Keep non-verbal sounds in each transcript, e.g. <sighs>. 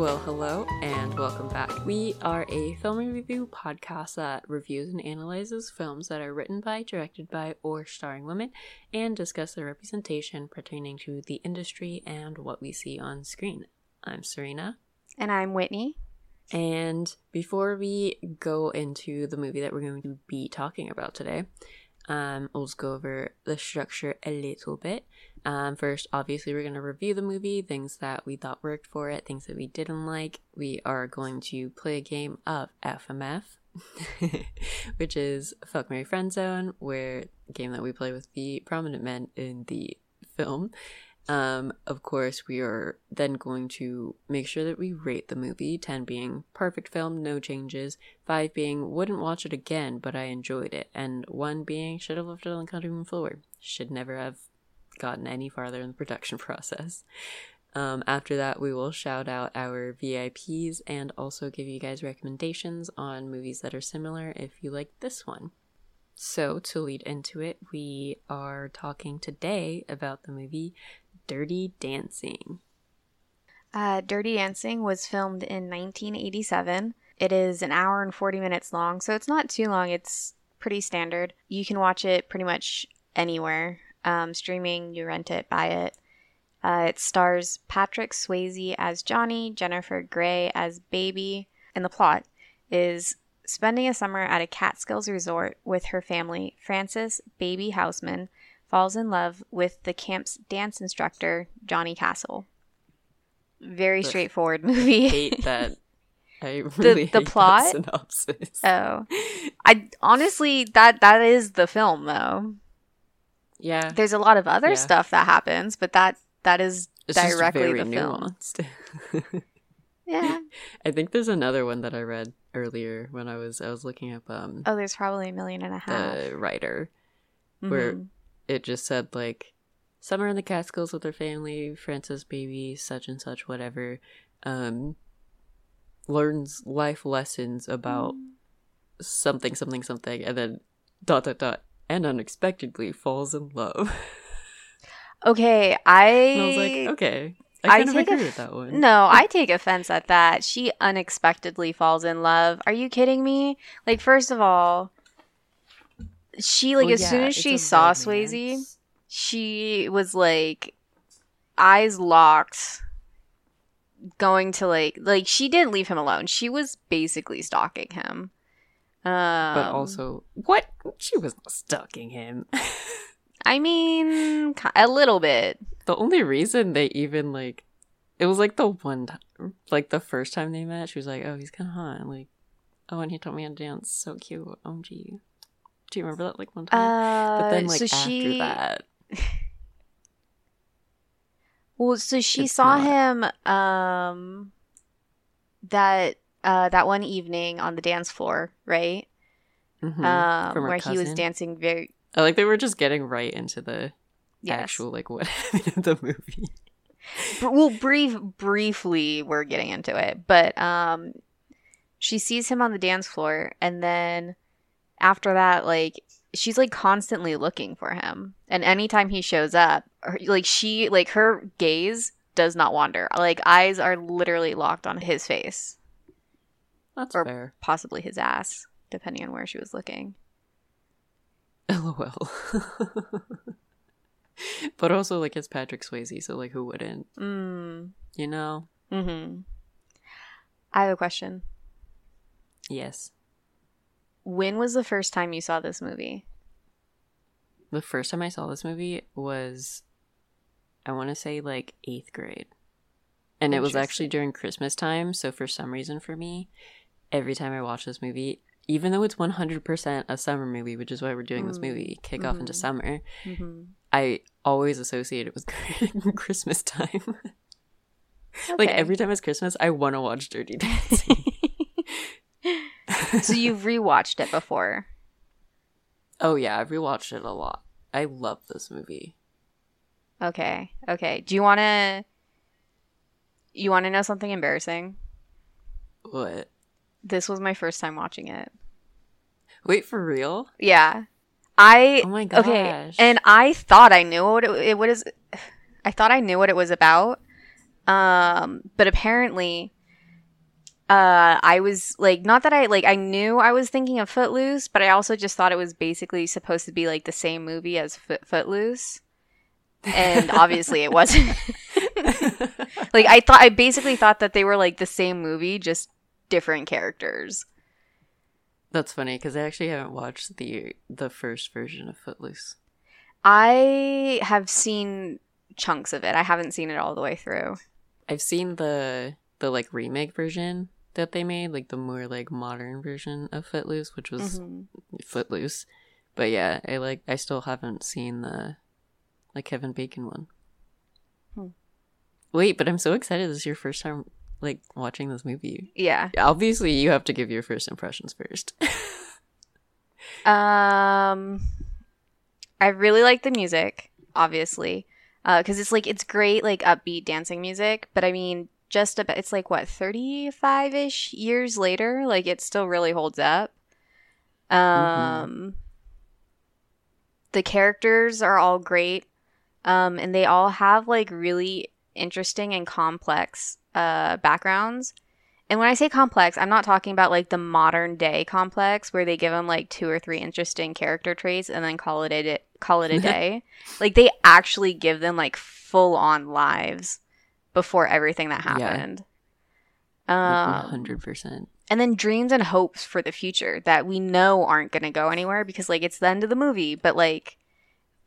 Well, hello and welcome back. We are a film review podcast that reviews and analyzes films that are written by, directed by, or starring women and discuss their representation pertaining to the industry and what we see on screen. I'm Serena. And I'm Whitney. And before we go into the movie that we're going to be talking about today, um, we'll just go over the structure a little bit. Um, first, obviously, we're going to review the movie, things that we thought worked for it, things that we didn't like. We are going to play a game of FMF, <laughs> which is Fuck Mary Friend Zone, where game that we play with the prominent men in the film. Um, of course, we are then going to make sure that we rate the movie 10 being perfect film, no changes, 5 being wouldn't watch it again, but I enjoyed it, and 1 being should have left it on the cutting room floor, should never have gotten any farther in the production <laughs> process. Um, after that, we will shout out our VIPs and also give you guys recommendations on movies that are similar if you like this one. So, to lead into it, we are talking today about the movie Dirty Dancing. Uh, Dirty Dancing was filmed in 1987. It is an hour and 40 minutes long, so it's not too long. It's pretty standard. You can watch it pretty much anywhere. Um, streaming, you rent it, buy it. Uh, it stars Patrick Swayze as Johnny, Jennifer Grey as Baby, and the plot is spending a summer at a Catskills resort with her family. Frances, Baby Houseman, falls in love with the camp's dance instructor, Johnny Castle. Very straightforward <laughs> movie. hate that. I <laughs> really the hate plot? synopsis. oh, I honestly that that is the film though. Yeah, There's a lot of other Yeah. stuff that happens, but that that is it's directly very the film. <laughs> Yeah. I think there's another one that I read earlier when I was I was looking up um Oh, there's probably a million and a half. the writer where Mhm. it just said like summer in the Catskills with her family, Frances baby, such and such, whatever, um, learns life lessons about Mm. something, something, something, and then dot dot dot, and unexpectedly falls in love. <laughs> Okay, I. and I was like, okay, I I kind of take agree a- with that one. <laughs> No, I <laughs> take offense at that. She unexpectedly falls in love. Are you kidding me? Like, first of all, she like Well, as yeah, soon as she saw Swayze, she was like eyes locked going to like like she didn't leave him alone she was basically stalking him um, but also, what? She was stalking him. <laughs> i mean a little bit the only reason they even like it was like the one time like the first time they met she was like oh he's kind of hot like oh and he taught me how to dance so cute omg do you remember that like one time uh, but then like so after she that <laughs> well so she It's saw not. him um that uh that one evening on the dance floor right? Mhm, um where he was dancing very I like they were just getting right into the yes. actual like what <laughs> happened in the movie. Well brief briefly we're getting into it but um she sees him on the dance floor and then after that like she's like constantly looking for him. And anytime he shows up her, like she like her gaze does not wander. Like eyes are literally locked on his face that's Or- fair. possibly his ass depending on where she was looking. Lol. <laughs> But also like it's patrick swayze so like who wouldn't? Mm. you know? Mm-hmm. I have a question. Yes. When was the first time you saw this movie? The first time I saw this movie was, I want to say like eighth grade. And it was actually during Christmas time. So for some reason for me, every time I watch this movie, even though it's 100% a summer movie, which is why we're doing this Mm. movie, kick off into Mhm. summer, mm-hmm. I always associate it with <laughs> Christmas time. <laughs> Like every time it's Christmas, I want to watch Dirty <laughs> Dancing. so you've rewatched it before. oh yeah, I've rewatched it a lot. I love this movie. Okay. Okay. Do you want to You want to know something embarrassing? What? This was my first time watching it. Wait for real? Yeah. I Oh my gosh. Okay. And I thought I knew what it, it what is <sighs> I thought I knew what it was about. Um but apparently uh I was like not that I like I knew I was thinking of Footloose, but I also just thought it was basically supposed to be like the same movie as Foot- Footloose. And <laughs> obviously it wasn't. <laughs> like I thought I basically thought that they were like the same movie, just different characters. That's funny because I actually haven't watched the the first version of Footloose. I have seen chunks of it. I haven't seen it all the way through. I've seen the the like remake version that they made, like the more like modern version of Footloose, which was Mhm. Footloose. But yeah, I like I still haven't seen the like Kevin Bacon one. Hmm. Wait, but I'm so excited this is your first time like watching this movie. Yeah. Obviously, you have to give your first impressions first. <laughs> Um, I really like the music, obviously, because it's like it's great, like upbeat dancing music. But I mean, just about it's like what thirty five ish years later, like it still really holds up. Um, the characters are all great, um, and they all have like really interesting and complex uh backgrounds. And when I say complex, I'm not talking about like the modern day complex where they give them like two or three interesting character traits and then call it a call it a day. <laughs> like they actually give them like full on lives before everything that happened. One Um, hundred percent. and then dreams and hopes for the future that we know aren't going to go anywhere because like it's the end of the movie, but like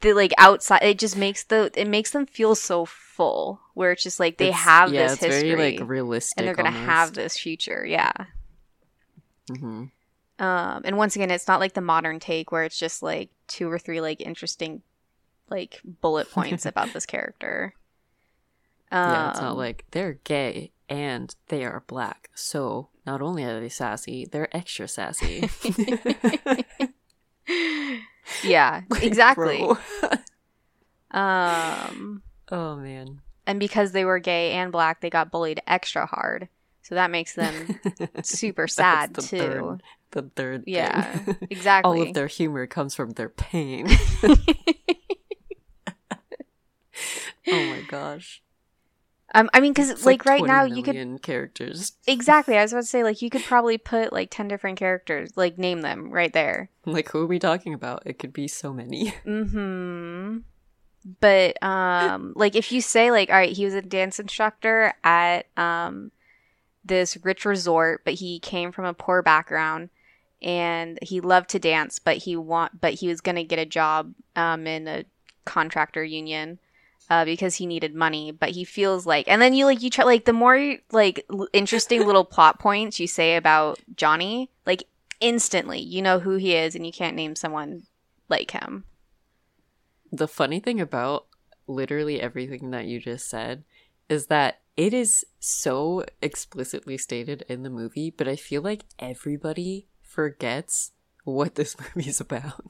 the like outside it just makes the it makes them feel so full where it's just like they have yeah, this it's history very like realistic, and they're going to have this future. Yeah. hmm Um, and once again, it's not like the modern take where it's just like two or three like interesting, like bullet points about this character. Um, <laughs> yeah, it's not like they're gay and they are black. So not only are they sassy, they're extra sassy. <laughs> <laughs> yeah, <laughs> exactly. <laughs> Um, oh man. and because they were gay and black, they got bullied extra hard. So that makes them <laughs> super sad the too. Third, the third. Yeah, thing. exactly. All of their humor comes from their pain. oh my gosh. Um, I mean, because It's like, right now you could characters. exactly. I was <laughs> about to say like you could probably put like ten different characters, like name them right there. Like who are we talking about? It could be so many. <laughs> Hmm. But um, like if you say like, all right, he was a dance instructor at um this rich resort, but he came from a poor background, and he loved to dance, but he want, but he was gonna get a job um in a contractor union. Uh, because he needed money, but he feels like, and then you like you try like the more like l- interesting little plot points you say about Johnny, like instantly you know who he is, and you can't name someone like him. the funny thing about literally everything that you just said is that it is so explicitly stated in the movie, but I feel like everybody forgets what this <laughs> movie is about.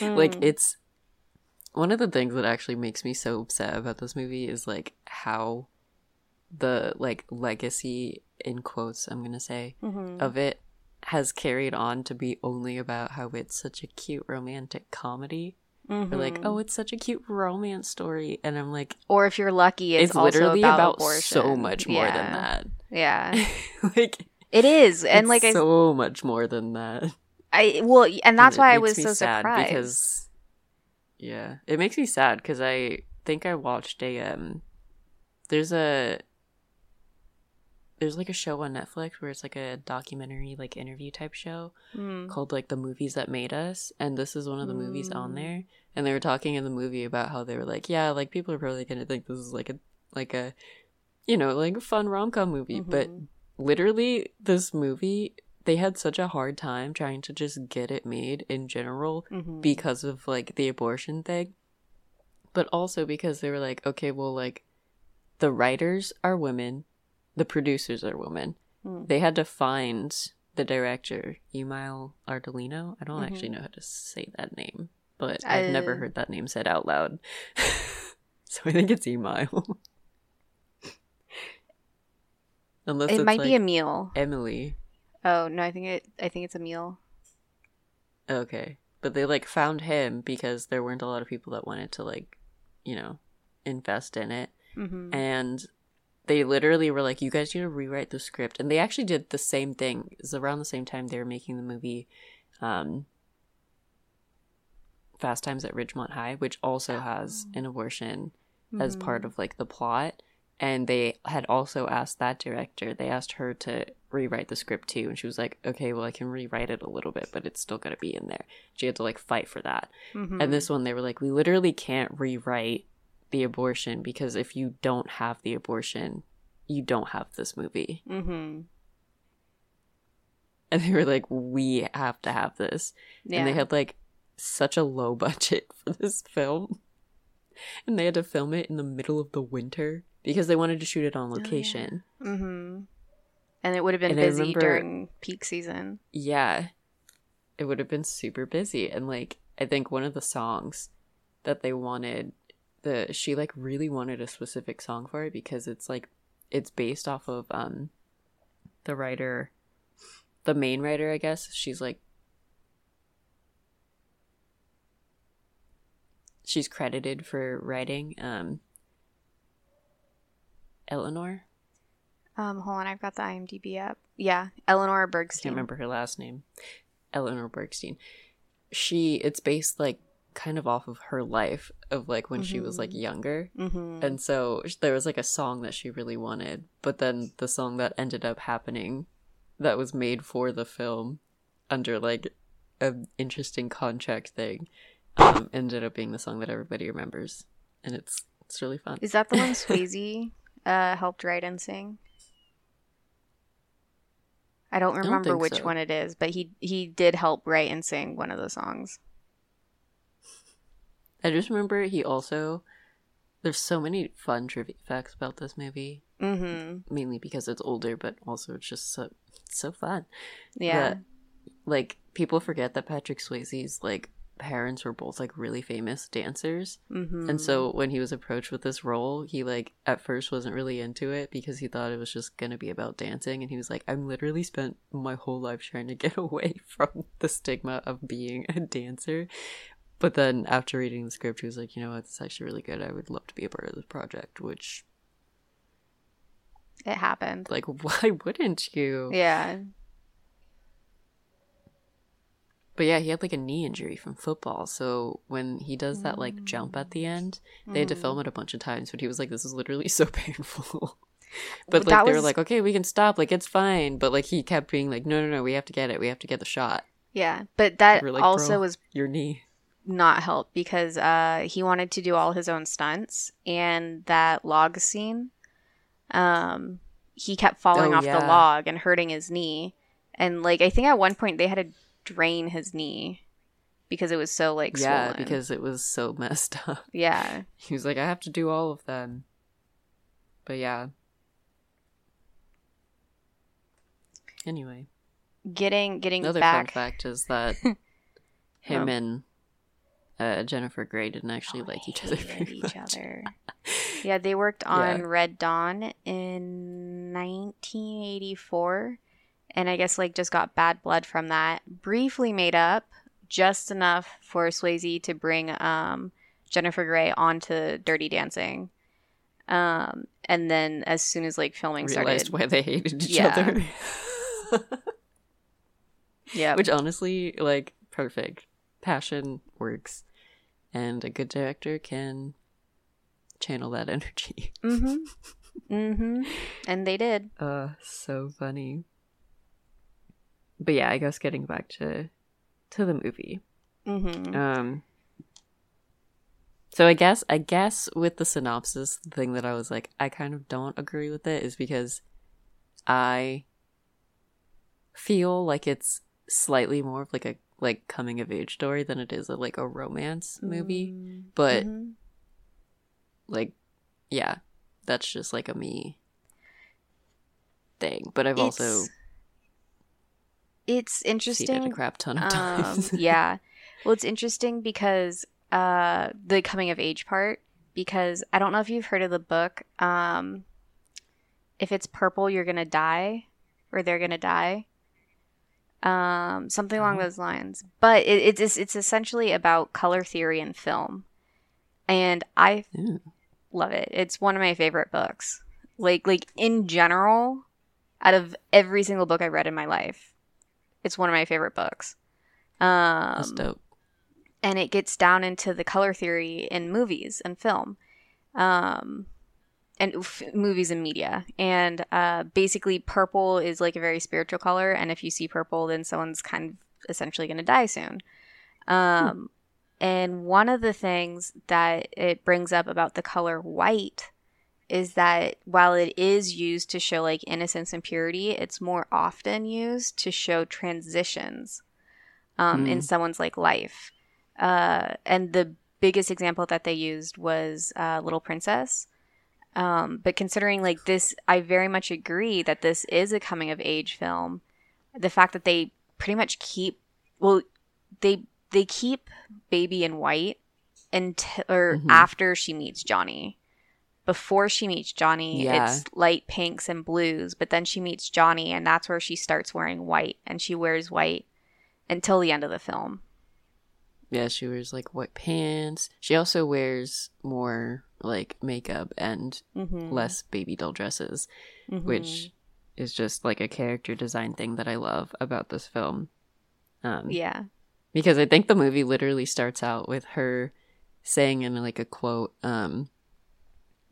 Like Mm. it's one of the things that actually makes me so upset about this movie is like how the like legacy in quotes I'm going to say Mhm. of it has carried on to be only about how it's such a cute romantic comedy. Or like, Mhm. oh, it's such a cute romance story, and I'm like, or if you're lucky, it's, it's, also literally about, about, abortion. so much more Yeah. than that. Yeah, <laughs> like, it is, and like I, so much more than that. I well, and that's why I was so sad surprised. because, yeah, it makes me sad because I think I watched a um, there's a there's like a show on Netflix where it's like a documentary like interview type show Mm. called like the movies that made us and this is one of the movies on Mm. there and they were talking in the movie about how they were like yeah like people are probably gonna think this is like a like a you know like a fun rom-com movie but Mhm. literally this movie they had such a hard time trying to just get it made in general Mhm. because of like the abortion thing but also because they were like okay well like the writers are women the producers are women Mm. they had to find the director Emile Ardolino. I don't Mhm. actually know how to say that name, but I've never heard that name said out loud. <laughs> so I think it's Emile. <laughs> Unless it it's might like be meal. Emily. Oh no, I think it. I think it's a meal. Okay. But they like found him because there weren't a lot of people that wanted to like, you know, invest in it. Mm-hmm. And they literally were like, "You guys need to rewrite the script," and they actually did the same thing. It was around the same time they were making the movie, um, Fast Times at Ridgemont High, which also has an abortion as part of like the plot. And they had also asked that director, they asked her to rewrite the script too. And she was like, okay, well, I can rewrite it a little bit, but it's still going to be in there. She had to like fight for that. Mhm. And this one, they were like, we literally can't rewrite the abortion because if you don't have the abortion, you don't have this movie. Mhm. And they were like, we have to have this. Yeah. And they had like such a low <laughs> budget for this film. And they had to film it in the middle of the winter because they wanted to shoot it on Oh, yeah. location. Mhm. And it would have been And busy remember- during peak season. yeah. It would have been super busy. And like, I think one of the songs that they wanted, the she like really wanted a specific song for it because it's like, it's based off of um the writer, the main writer, I guess. She's like, she's credited for writing um Eleanor. Um, hold on, I've got the IMDb up. Yeah, Eleanor I can't Bergstein. remember her last name. Eleanor Bergstein. She it's based like kind of off of her life of like when she was like Mhm. younger. Mm-hmm. And so there was like a song that she really wanted, but then the song that ended up happening that was made for the film under like an interesting contract thing um, ended up being the song that everybody remembers. And it's it's really fun. Is that the one <laughs> Swayze uh, helped write and sing? I don't don't remember which so. one it is, but he he did help write and sing one of the songs. I just remember he also there's so many fun trivia facts about this movie. Mm-hmm. mainly because it's older, but also it's just so so fun. Yeah. That, like people forget that Patrick Swayze's like parents were both like really famous dancers, mm-hmm. and so when he was approached with this role, he like at first wasn't really into it because he thought it was just gonna be about dancing, and he was like, "I'm literally spent my whole life trying to get <laughs> away from the stigma of being a dancer." But then after reading the script, he was like, "You know what? It's actually really good. I would love to be a part of this project." Which, it happened. like, <laughs> why wouldn't you? Yeah. But yeah, he had like a knee injury from football. So when he does that like jump at the end, they had to Mm. film it a bunch of times. But he was like, "This is literally <laughs> so painful." but like That they were was- like, "Okay, we can stop. Like it's fine." But like he kept being like, "No, no, no. We have to get it. We have to get the shot. Yeah, but that like, also was Your knee." not help because uh, he wanted to do all his own stunts, and that log scene, um, he kept falling Oh, off the log and hurting his knee, and like I think at one point they had to drain his knee because it was so like yeah, swollen. because it was so <laughs> messed up. yeah, He was like, "I have to do all of them." But yeah. Anyway, getting getting another back. fun fact is that <laughs> him and uh, Jennifer Grey didn't actually Oh, like each other very each much. other. <laughs> Yeah, they worked on Yeah. Red Dawn in 1984, and I guess like just got bad blood from that. Briefly made up, just enough for Swayze to bring um, Jennifer Grey onto Dirty Dancing. Um, and then as soon as like filming realized started, why they hated each Yeah. other. <laughs> yeah, Which honestly, like, perfect. Passion works. And a good director can channel that <laughs> energy. mm-hmm, mm-hmm, and they did. Uh, so funny. But yeah, I guess getting back to to the movie. Mm-hmm. Um so I guess I guess with the synopsis, the thing that I was like, I kind of don't agree with it is because I feel like it's slightly more of like a like coming of age story than it is a, like a romance movie. Mm, But mhm. like yeah, that's just like a me thing. But I've also It's- it a interesting crap ton of um, times. <laughs> yeah. Well, it's interesting because uh, the coming of age part. Because I don't know if you've heard of the book. Um, if it's purple, you're gonna die, or they're gonna die. Um, something along Oh. those lines. But it, it's it's essentially about color theory in film, and I love it. It's one of my favorite books. Like like in general, out of every single book I read in my life, it's one of my favorite books. Um, That's dope. and it gets down into the color theory in movies and film. Um and f- movies and media. And uh basically purple is like a very spiritual color. And if you see purple then someone's kind of essentially going to die soon. Um and one of the things that it brings up about the color white is that while it is used to show like innocence and purity it's more often used to show transitions um, in Mm. someone's like life uh, and the biggest example that they used was uh, Little Princess. Um, but considering like this, I very much agree that this is a coming of age film. The fact that they pretty much keep well, they they keep baby in white until or Mhm. after she meets Johnny. Before she meets Johnny, Yeah. it's light pinks and blues, but then she meets Johnny, and that's where she starts wearing white, and she wears white until the end of the film. Yeah, she wears like white pants. She also wears more like makeup and Mm-hmm. less baby doll dresses, which is just like a character design thing that I love about this film. Um, yeah. because I think the movie literally starts out with her saying in like a quote, um,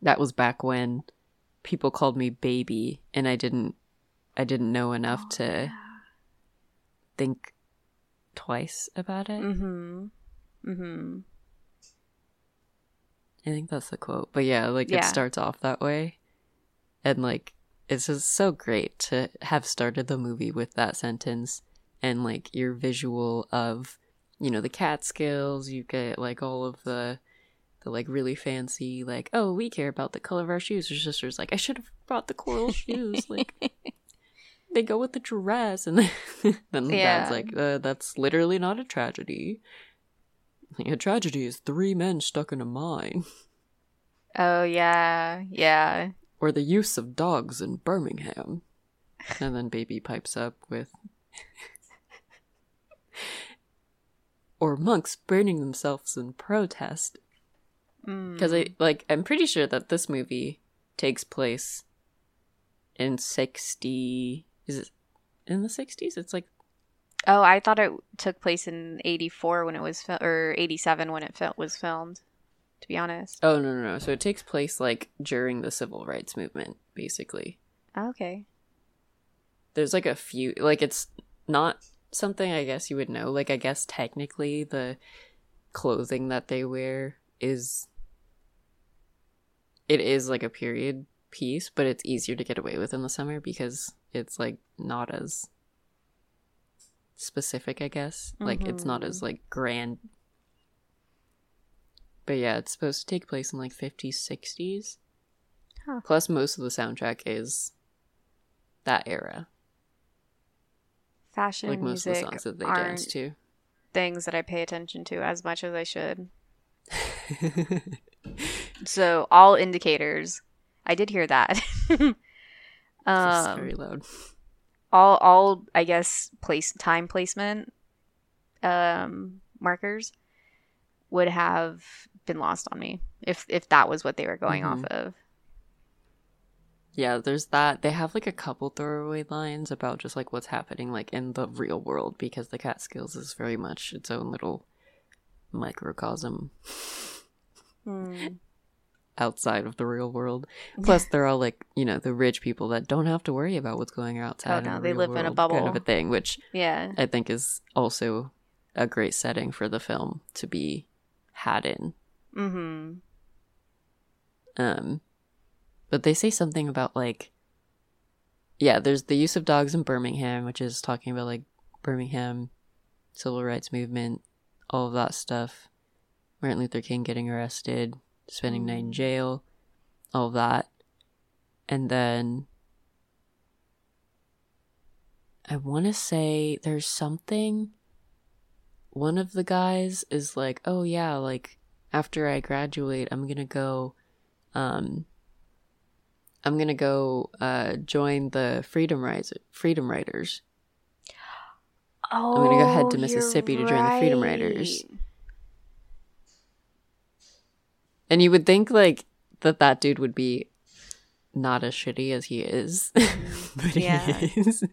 that was back when people called me baby and I didn't I didn't know enough to think twice about it. Mm-hmm. Mm-hmm. I think that's the quote. But yeah, like Yeah. it starts off that way. And like it's just so great to have started the movie with that sentence and like your visual of, you know, the Catskills, you get like all of the the like really fancy like, oh, we care about the color of our shoes. Her sister's like, I should have brought the coral shoes. Like <laughs> they go with the dress and then, <laughs> then the Yeah. dad's like, uh, that's literally not a tragedy. A tragedy is three men stuck in a mine. Oh yeah, yeah. or the use of dogs in Birmingham. And then baby pipes up with <laughs> or monks burning themselves in protest because I like I'm pretty sure that this movie takes place in 60 is it in the 60s it's like Oh, I thought it took place in '84 when it was fil- or '87 when it fil- was filmed. To be honest. oh no no no so it takes place like during the civil rights movement basically oh, Okay. there's like a few like it's not something i guess you would know like i guess technically the clothing that they wear is it is like a period piece but it's easier to get away with in the summer because it's like not as specific i guess like it's not as mm-hmm. like grand but yeah it's supposed to take place in like 50s 60s Huh. plus most of the soundtrack is that era Fashion, like most music of the songs that they dance to. things that I pay attention to as much as I should. <laughs> So all indicators. I did hear that. <laughs> Um, very loud. all all I guess place time placement um markers would have been lost on me if if that was what they were going off of. Yeah, there's that. They have like a couple throwaway lines about just like what's happening like in the real world because the Catskills is very much its own little microcosm Hmm. Outside of the real world. Plus, they're all like you know the rich people that don't have to worry about what's going on outside. Oh, no, the they live in a bubble kind of a thing, which Yeah. I think is also a great setting for the film to be had in. Mm-hmm. Um, but they say something about like, yeah, there's the use of dogs in Birmingham, which is talking about like Birmingham civil rights movement, all of that stuff. Martin Luther King getting arrested, spending night in jail, all of that, and then I want to say there's something. One of the guys is like, "Oh yeah, like after I graduate, I'm gonna go, um, I'm gonna go uh, join the Freedom Rise Freedom Riders." Oh, I'm gonna go head to you're Mississippi to join the Freedom. Riders. And you would think like that that dude would be not as shitty as he is, <laughs> but Yeah. he is.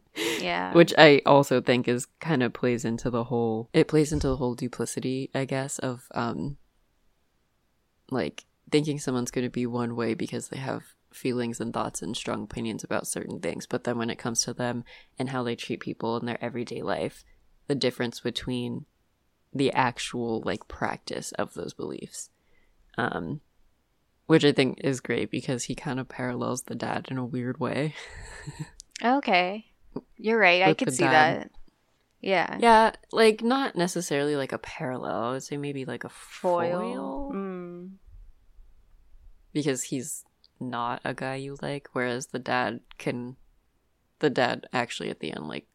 Yeah. Which I also think is kind of plays into the whole it plays into the whole duplicity, I guess, of um like thinking someone's going to be one way because they have feelings and thoughts and strong opinions about certain things, but then when it comes to them and how they treat people in their everyday life, the difference between the actual like practice of those beliefs. Um which I think is great because he kind of parallels the dad in a weird way. okay. You're right. I could see dad. that. Yeah. Yeah, like not necessarily like a parallel. I would say maybe like a foil, Foil. Mm. because he's not a guy you like, whereas the dad can, the dad actually at the end like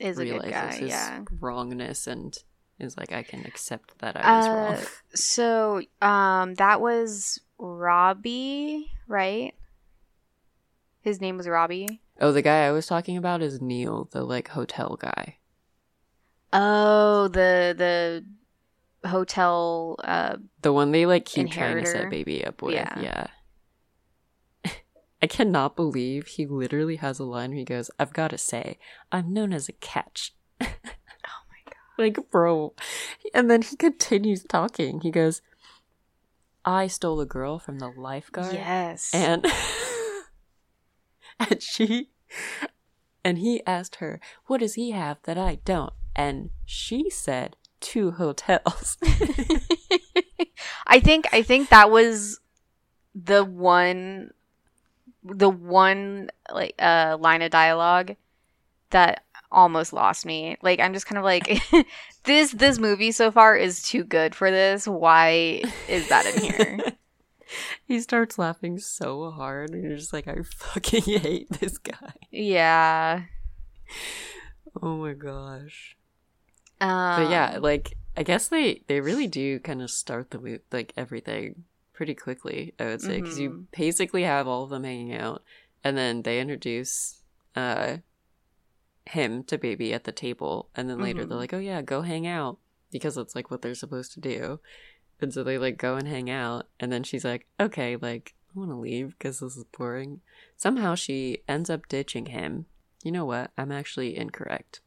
Is a good guy. his Yeah. wrongness and is like, I can accept that I was Uh, wrong. so um that was Robbie, right? His name was Robbie. Oh, the guy I was talking about is Neil, the like hotel guy. Oh, the the hotel uh The one they like keep trying to set baby up with. Yeah. Yeah. <laughs> I cannot believe he literally has a line where he goes, I've got to say, I'm known as a catch. <laughs> <laughs> Like, bro. And then he continues talking. He goes, I stole a girl from the lifeguard. Yes. And <laughs> and she and he asked her, What does he have that I don't? And she said, Two hotels. I think I think that was the one the one like uh line of dialogue that almost lost me. Like I'm just kind of like <laughs> this this movie so far is too good for this. Why is that in here? <laughs> he starts laughing so hard and you're just like, I fucking <laughs> hate this guy. yeah. Oh my gosh. Um, But yeah, like I guess they they really do kind of start the mo- like everything pretty quickly. I would say because you Mhm. basically have all of them hanging out, and then they introduce uh him to baby at the table, and then later they're Mhm. like, "Oh yeah, go hang out," because it's like what they're supposed to do, and so they like go and hang out, and then she's like, "Okay, like I want to leave because this is boring." Somehow she ends up ditching him. You know what? I'm actually incorrect.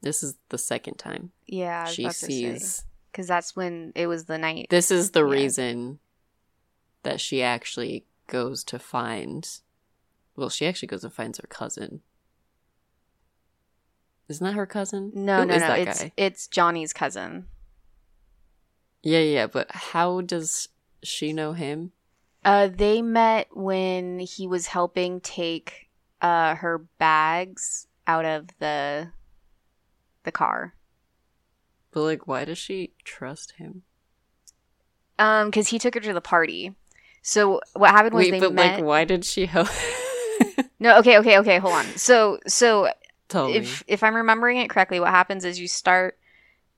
This is the second time yeah, she sees. because that's when it was the night. This is the Yeah. reason that she actually goes to find. Well, she actually goes and finds her cousin. Isn't that her cousin? no, Who no, no. It's guy? it's Johnny's cousin. Yeah, yeah, but how does she know him? Uh, they met when he was helping take uh her bags out of the the car. But like, why does she trust him? Um, because he took her to the party. So what happened was Wait, they but met. like, why did she help? <laughs> No, okay, okay, okay. Hold on. So so Tell if if I'm remembering it correctly, what happens is you start,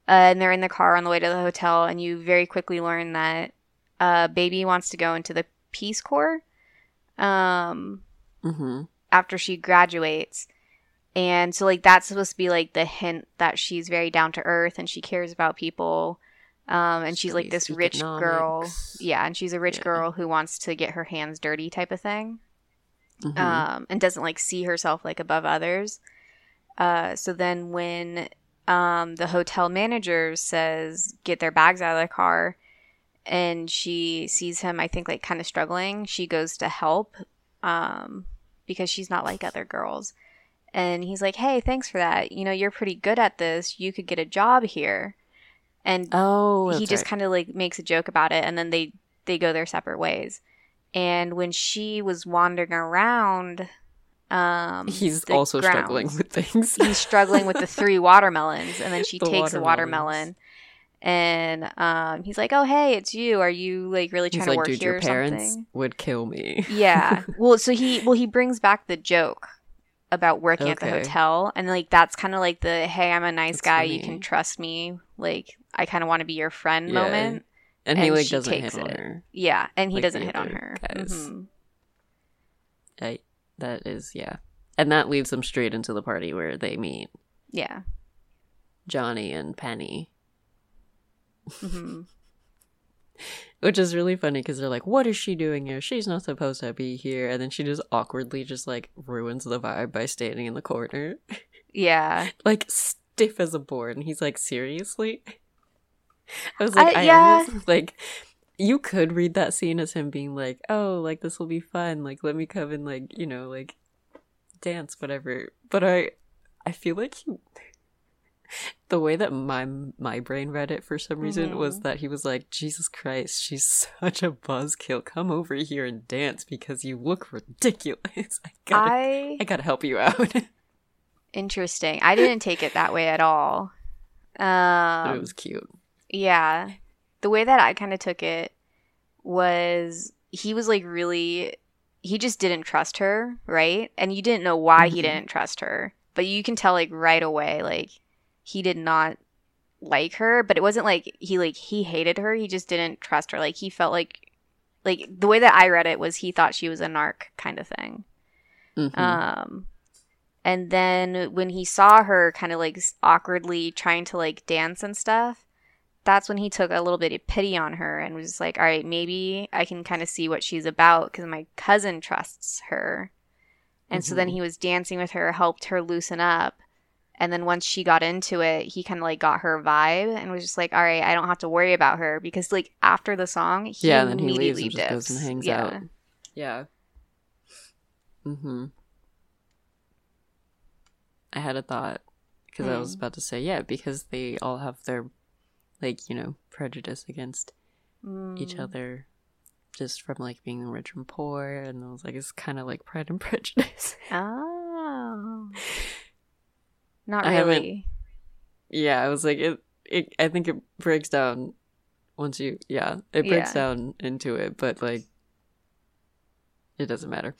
uh, and they're in the car on the way to the hotel, and you very quickly learn that, uh, baby wants to go into the Peace Corps, um, Mm-hmm. after she graduates, and so like that's supposed to be like the hint that she's very down to earth and she cares about people, um, and she's like this rich girl, yeah, and she's a rich Yeah. girl who wants to get her hands dirty type of thing Mhm. um, and doesn't like see herself like above others. Uh, so then when um, the hotel manager says get their bags out of the car, and she sees him, I think like kind of struggling, she goes to help um, because she's not like other girls. And he's like, "Hey, thanks for that. You know, you're pretty good at this. You could get a job here." And oh, he just right. kind of like makes a joke about it and then they they go their separate ways and when she was wandering around um He's also struggling with things. he's struggling with the three <laughs> watermelons and then she The takes the watermelons. watermelon and um he's like oh hey it's you are you like really trying He's to like, work dude, here your or parents something would kill me. yeah <laughs> well so he well he brings back the joke about working at the hotel and like that's kind of like the hey i'm a nice That's guy you can trust me like i kind of want to be your friend Yeah. moment And he And like doesn't hit on it. her. Yeah, and he Like doesn't hit on her. guys. Mhm. I, that is yeah, and that leads them straight into the party where they meet Yeah. Johnny and Penny. hmm <laughs> Which is really funny because they're like, "What is she doing here? She's not supposed to be here." And then she just awkwardly just like ruins the vibe by standing in the corner, Yeah. <laughs> like stiff as a board. And he's like, "Seriously?" <laughs> I was like, I- I, yeah. almost like you could read that scene as him being like, "Oh, like this will be fun. Like let me come and like you know like dance, whatever." But I, I feel like he the way that my my brain read it for some reason was Mhm. that he was like, Jesus Christ, she's <laughs> such a buzzkill. Come over here and dance because you look ridiculous. <laughs> I gotta, I, I gotta help you out. <laughs> interesting. I didn't take it that way at all. Um, it was cute. Yeah. The way that I kind of took it was he was like really he just didn't trust her, right? And you didn't know why he Mhm. didn't trust her. But you can tell like right away like he did not like her, but it wasn't like he like he hated her, he just didn't trust her. Like he felt like like the way that I read it was he thought she was a narc kind of thing. Mhm. Um, and then when he saw her kind of like awkwardly trying to like dance and stuff, that's when he took a little bit of pity on her and was like, all right, maybe I can kind of see what she's about because my cousin trusts her. And so then Mhm. he was dancing with her, helped her loosen up. And then once she got into it, he kind of like got her vibe and was just like, all right, I don't have to worry about her because like after the song, he yeah, then he leaves immediately and just goes and hangs yeah. out. Yeah. Mm-hmm. I had a thought because I was Hmm. about to say yeah because they all have their like you know prejudice against each Mm. other just from like being rich and poor and I was like it's kind of like pride and <laughs> prejudice. Oh. <laughs> Not really. yeah, I was like it, it I think it breaks down once you yeah, it breaks Yeah. down into it, but like it doesn't matter.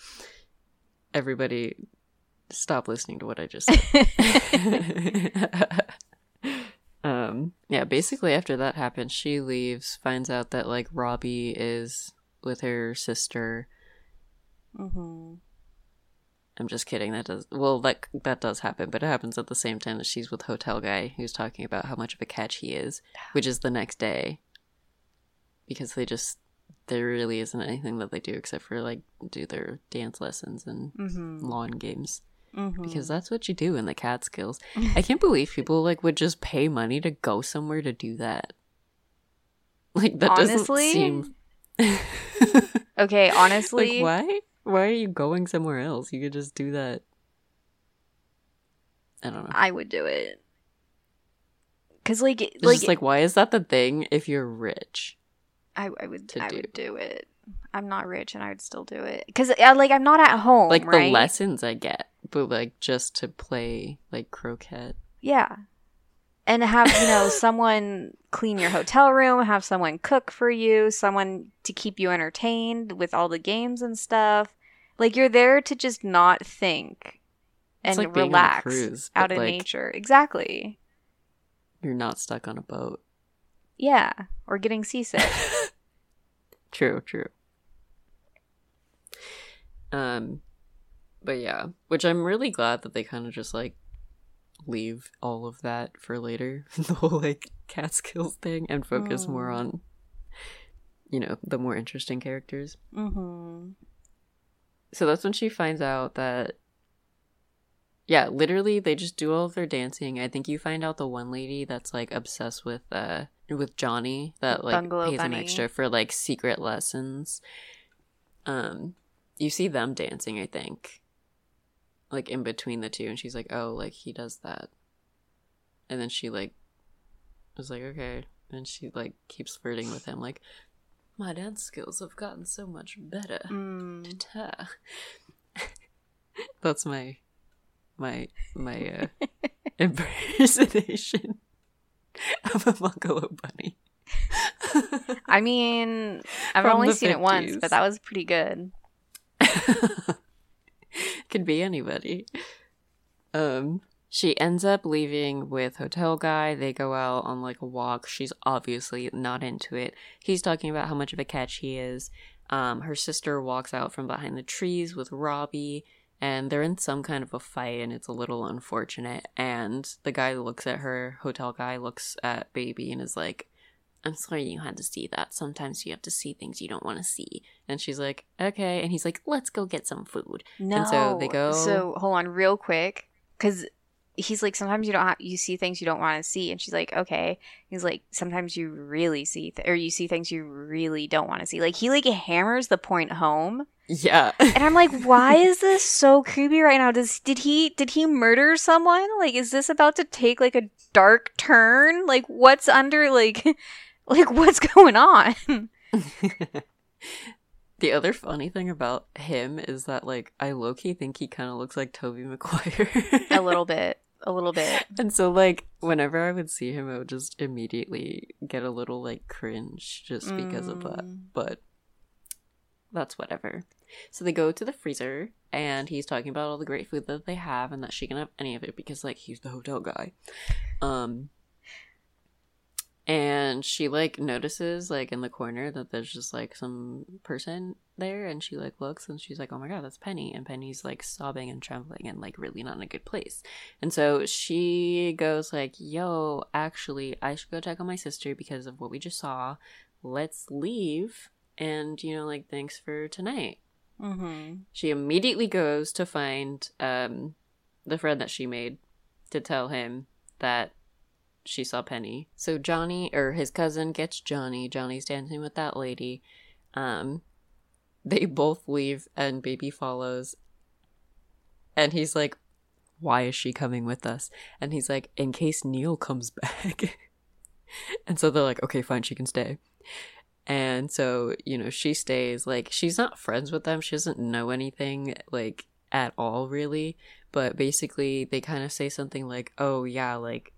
Everybody stop listening to what I just said. <laughs> um yeah, basically after that happens, she leaves, finds out that like Robbie is with her sister hmm I'm just kidding. That does well. That that does happen, but it happens at the same time that she's with hotel guy who's talking about how much of a catch he is, which is the next day. Because they just there really isn't anything that they do except for like do their dance lessons and hmm lawn games hmm because that's what you do in the Catskills. I can't believe people like would just pay money to go somewhere to do that. Like that Honestly? doesn't seem. <laughs> okay, honestly, like why? Why are you going somewhere else? You could just do that. I don't know. I would do it. Cause like It's like, just like why is that the thing if you're rich? I, I would I do. would do it. I'm not rich and I would still do it. Cause uh, like I'm not at home. Like right? the lessons I get, but like just to play like croquet. Yeah. And have, you know, <laughs> someone clean your hotel room, have someone cook for you, someone to keep you entertained with all the games and stuff. Like you're there to just not think and like being on a relax cruise, out in like- nature. Exactly. You're not stuck on a boat. Yeah. Or getting seasick. <laughs> True, true. Um, but yeah, which I'm really glad that they kind of just like leave all of that for later, <laughs> the whole like Catskills thing, and focus more Mm. on, you know, the more interesting characters. mm-hmm. So that's when she finds out that yeah, literally they just do all of their dancing. I think you find out the one lady that's like obsessed with uh with Johnny that like Bungalow pays Bunny. him extra for like secret lessons. Um you see them dancing, I think. Like in between the two and she's like, "Oh, like he does that." And then she like was like, "Okay." And she like keeps flirting with him like my dance skills have gotten so much better. Mm. <laughs> That's my my my uh, <laughs> impersonation of a Bungalow Bunny. I mean, I've From only seen it once, but that was pretty good. <laughs> Could be anybody. Um, she ends up leaving with hotel guy. They go out on like a walk. She's obviously not into it. He's talking about how much of a catch he is. Um, her sister walks out from behind the trees with Robbie, and they're in some kind of a fight, and it's a little unfortunate. And the guy looks at her, hotel guy looks at baby, and is like, I'm sorry you had to see that. Sometimes you have to see things you don't want to see. And she's like, okay. And he's like, let's go get some food. No. And so they go- So hold on, real quick, because he's like, sometimes you don't have you see things you don't want to see, and she's like, okay. He's like, sometimes you really see, th- or you see things you really don't want to see. Like he like hammers the point home, Yeah. and I'm like, why is this so creepy right now? Does did he did he murder someone? Like, is this about to take like a dark turn? Like, what's under like, like what's going on? <laughs> the other funny thing about him is that, like, I low key think he kind of looks like Tobey Maguire. a little <laughs> bit, a little bit. And so, like, whenever I would see him, I would just immediately get a little, like, cringe just because of that. Mm. But that's whatever. So they go to the freezer, and he's talking about all the great food that they have, and that she can have any of it because, like, he's the hotel guy. Um, and she like notices like in the corner that there's just like some person there and she like looks and she's like oh my god that's penny. And penny's like sobbing and trembling and like really not in a good place. And so she goes like yo actually i should go check on my sister because of what we just saw. Let's leave and you know like thanks for tonight. Mm-hmm. she immediately goes to find um the friend that she made to tell him that she saw Penny. So Johnny or his cousin gets Johnny. Johnny's dancing with that lady. Um they both leave and baby follows. And he's like, "Why is she coming with us?" And he's like, "In case Neil comes <laughs> back." and so they're like, "Okay, fine, she can stay." And so, you know, she stays. Like, she's not friends with them. She doesn't know anything, like, at all, really. But basically, they kind of say something like, oh, yeah, like,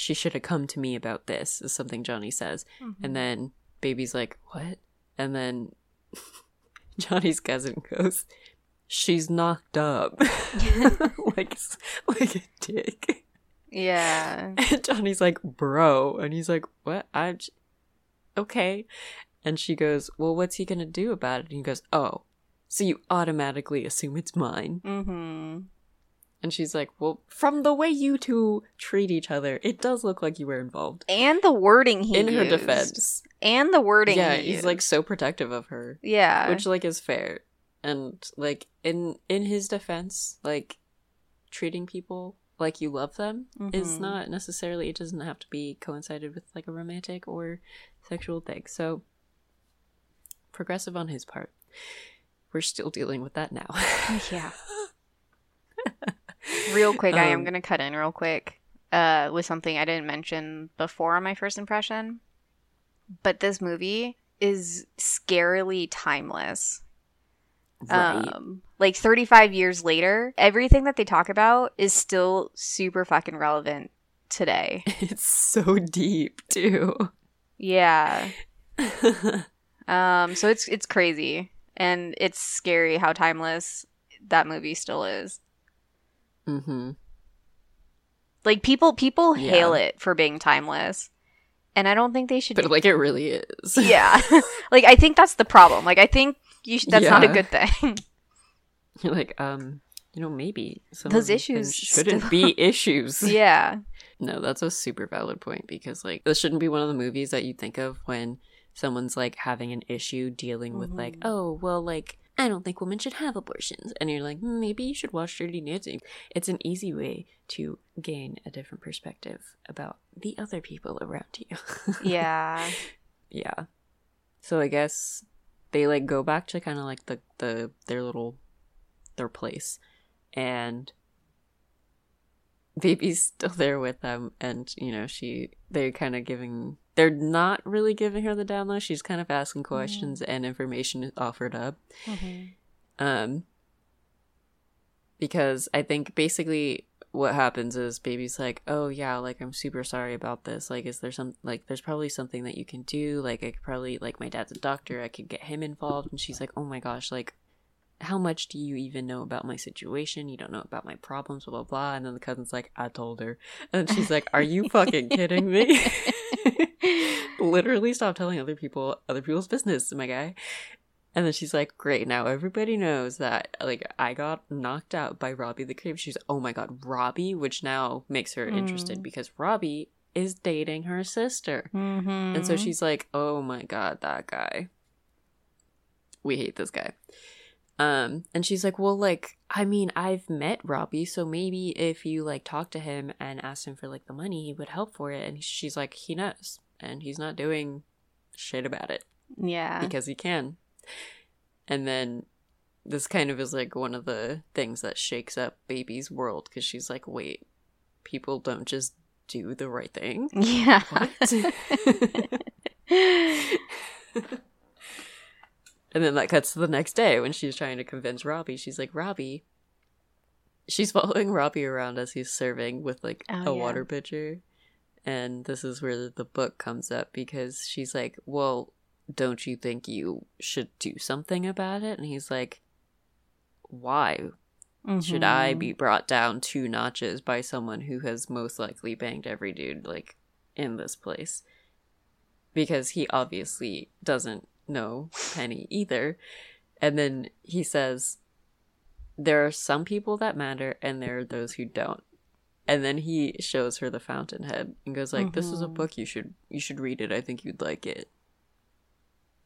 she should have come to me about this, is something Johnny says. Mm-hmm. And then Baby's like, what? And then <laughs> Johnny's cousin goes, she's knocked up. <laughs> <laughs> like, like a dick. yeah. And Johnny's like, bro. And he's like, what? I'm j- okay. And she goes, well, what's he going to do about it? And he goes, oh, so you automatically assume it's mine. Mm-hmm. And she's like, well, from the way you two treat each other, it does look like you were involved. And the wording he In her defense. And the wording Yeah, he he's like so protective of her. Yeah. Which like is fair. And like in in his defense, like treating people like you love them is Mhm. not necessarily it doesn't have to be coincided with like a romantic or sexual thing. So progressive on his part. We're still dealing with that now. Yeah. <laughs> real quick, I am Um, going to cut in real quick uh, with something I didn't mention before on my first impression. But this movie is scarily timeless. right. Um, like 35 years later, everything that they talk about is still super fucking relevant today. <laughs> it's so deep too. Yeah. <laughs> Um, so it's it's crazy and it's scary how timeless that movie still is. Mm-hmm. Like people people Yeah. hail it for being timeless. And I don't think they should But like it really is. Yeah. <laughs> <laughs> like I think that's the problem. Like I think you sh- that's not a good thing. <laughs> You're like, um, you know, maybe some Those issues shouldn't still- be issues. yeah. No, that's a super valid point because like this shouldn't be one of the movies that you think of when someone's like having an issue dealing with like, Mhm. oh, well, like I don't think women should have abortions, and you're like, "Hmm, maybe you should watch Dirty Dancing. It's an easy way to gain a different perspective about the other people around you. <laughs> Yeah. yeah. So I guess they like go back to kind of like the the their little their place, and baby's still there with them and you know she they're kind of giving they're not really giving her the down low she's kind of asking questions and information is offered up. Um because i think basically what happens is baby's like oh yeah like i'm super sorry about this like is there some like there's probably something that you can do like i could probably like my dad's a doctor i could get him involved and she's like oh my gosh like how much do you even know about my situation? You don't know about my problems, blah blah blah. And then the cousin's like, I told her. And she's like, Are you fucking kidding me? <laughs> Literally stop telling other people other people's business, my guy. And then she's like, Great, now everybody knows that like I got knocked out by Robbie the Creep. She's oh my god, Robbie, which now makes her interested Mm. because Robbie is dating her sister. Mm-hmm. And so she's like, "Oh my god, that guy. We hate this guy." Um, and she's like, "Well, like, I mean, I've met Robbie, so maybe if you like talk to him and ask him for like the money, he would help for it." And she's like, "He knows, and he's not doing shit about it Yeah. because he can." And then this kind of is like one of the things that shakes up baby's world because she's like, "Wait, people don't just do the right thing." <laughs> Yeah. <laughs> <laughs> And then that cuts to the next day when she's trying to convince Robbie. She's like, Robbie. She's <laughs> following Robbie around as he's serving with like Oh, a yeah. water pitcher. And this is where the book comes up because she's like, Well, don't you think you should do something about it? And he's like, Why? Should I Mhm. be brought down two notches by someone who has most likely banged every dude like in this place? Because he obviously doesn't know Penny either. And then he says, There are some people that matter and there are those who don't. And then he shows her the fountainhead and goes like, This is a Mhm. book you should you should read it. I think you'd like it.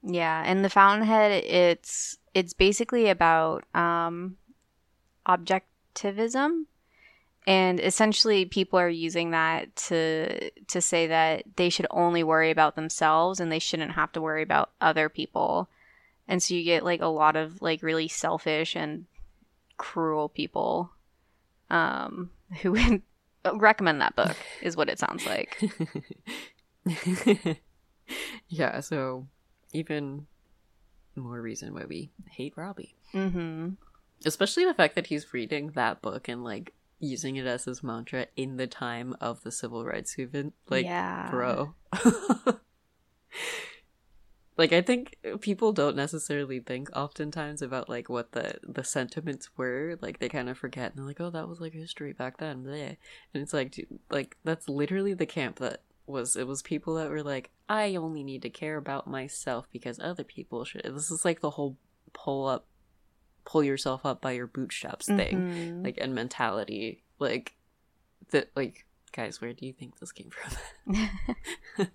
Yeah, and the Fountainhead it's it's basically about um objectivism and essentially people are using that to to say that they should only worry about themselves and they shouldn't have to worry about other people. And so you get like a lot of like really selfish and cruel people um <laughs> who would recommend that book is what it sounds like. <laughs> yeah, so even more reason why we hate Robbie. Mhm. Especially the fact that he's reading that book and like using it as his mantra in the time of the civil rights movement. Like, yeah. bro. <laughs> like I think people don't necessarily think oftentimes about like what the the sentiments were. Like they kind of forget and they're like, "Oh, that was like history back then." Bleh. And it's like dude, like that's literally the camp that was it was people that were like, "I only need to care about myself because other people should." This is like the whole pull up pull yourself up by your bootstraps thing Mhm. like and mentality like that like guys where do you think this came from <laughs> <laughs>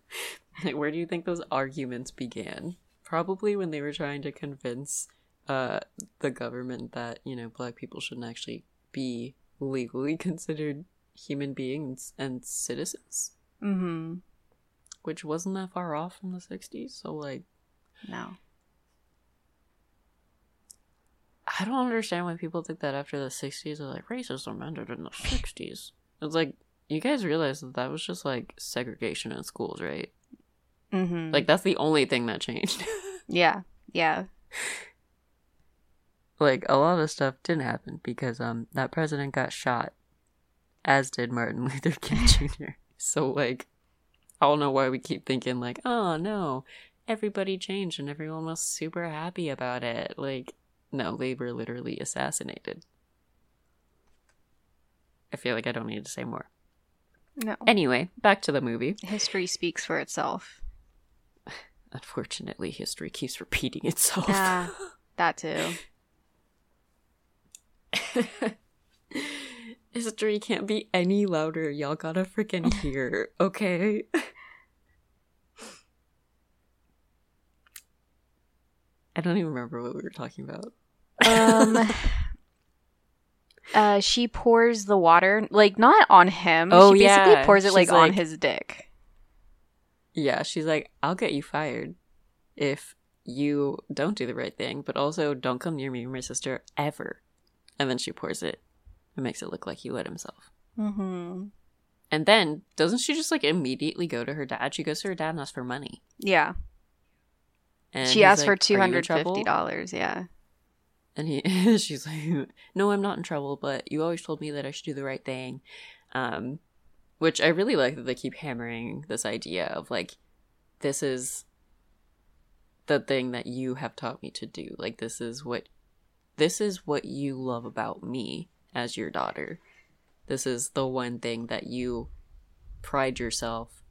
like where do you think those arguments began probably when they were trying to convince uh the government that you know black people shouldn't actually be legally considered human beings and citizens mm-hmm. which wasn't that far off from the 60s so like No. I don't understand why people think that after the 60s are like racism ended in the 60s it's like you guys realize that that was just like segregation in schools right Mhm. Like that's the only thing that changed. <laughs> yeah. Yeah. like a lot of stuff didn't happen because um that president got shot, as did Martin <laughs> Luther King Jr. so like, I don't know why we keep thinking like, oh no, everybody changed and everyone was super happy about it. Like, no, they were literally assassinated. I feel like I don't need to say more. No. Anyway, back to the movie. History speaks for itself. <laughs> Unfortunately, history keeps repeating itself. Ah, that too. <laughs> History can't be any louder. Y'all gotta freaking hear, <laughs> okay? I don't even remember what we were talking about. Um uh she pours the water like not on him. Oh, she basically yeah. pours it like She's on his dick. Yeah, she's like, I'll get you fired if you don't do the right thing, but also don't come near me or my sister ever. And then she pours it and makes it look like he wet himself. Mm-hmm. And then doesn't she just like immediately go to her dad? She goes to her dad and asks for money. Yeah. And she asked like, for "Are two hundred fifty trouble?" dollars, yeah. And he, <laughs> she's like, "No, I'm not in trouble, but you always told me that I should do the right thing." Um, which I really like that they keep hammering this idea of like, this is the thing that you have taught me to do. Like, this is what, this is what you love about me as your daughter. This is the one thing that you pride yourself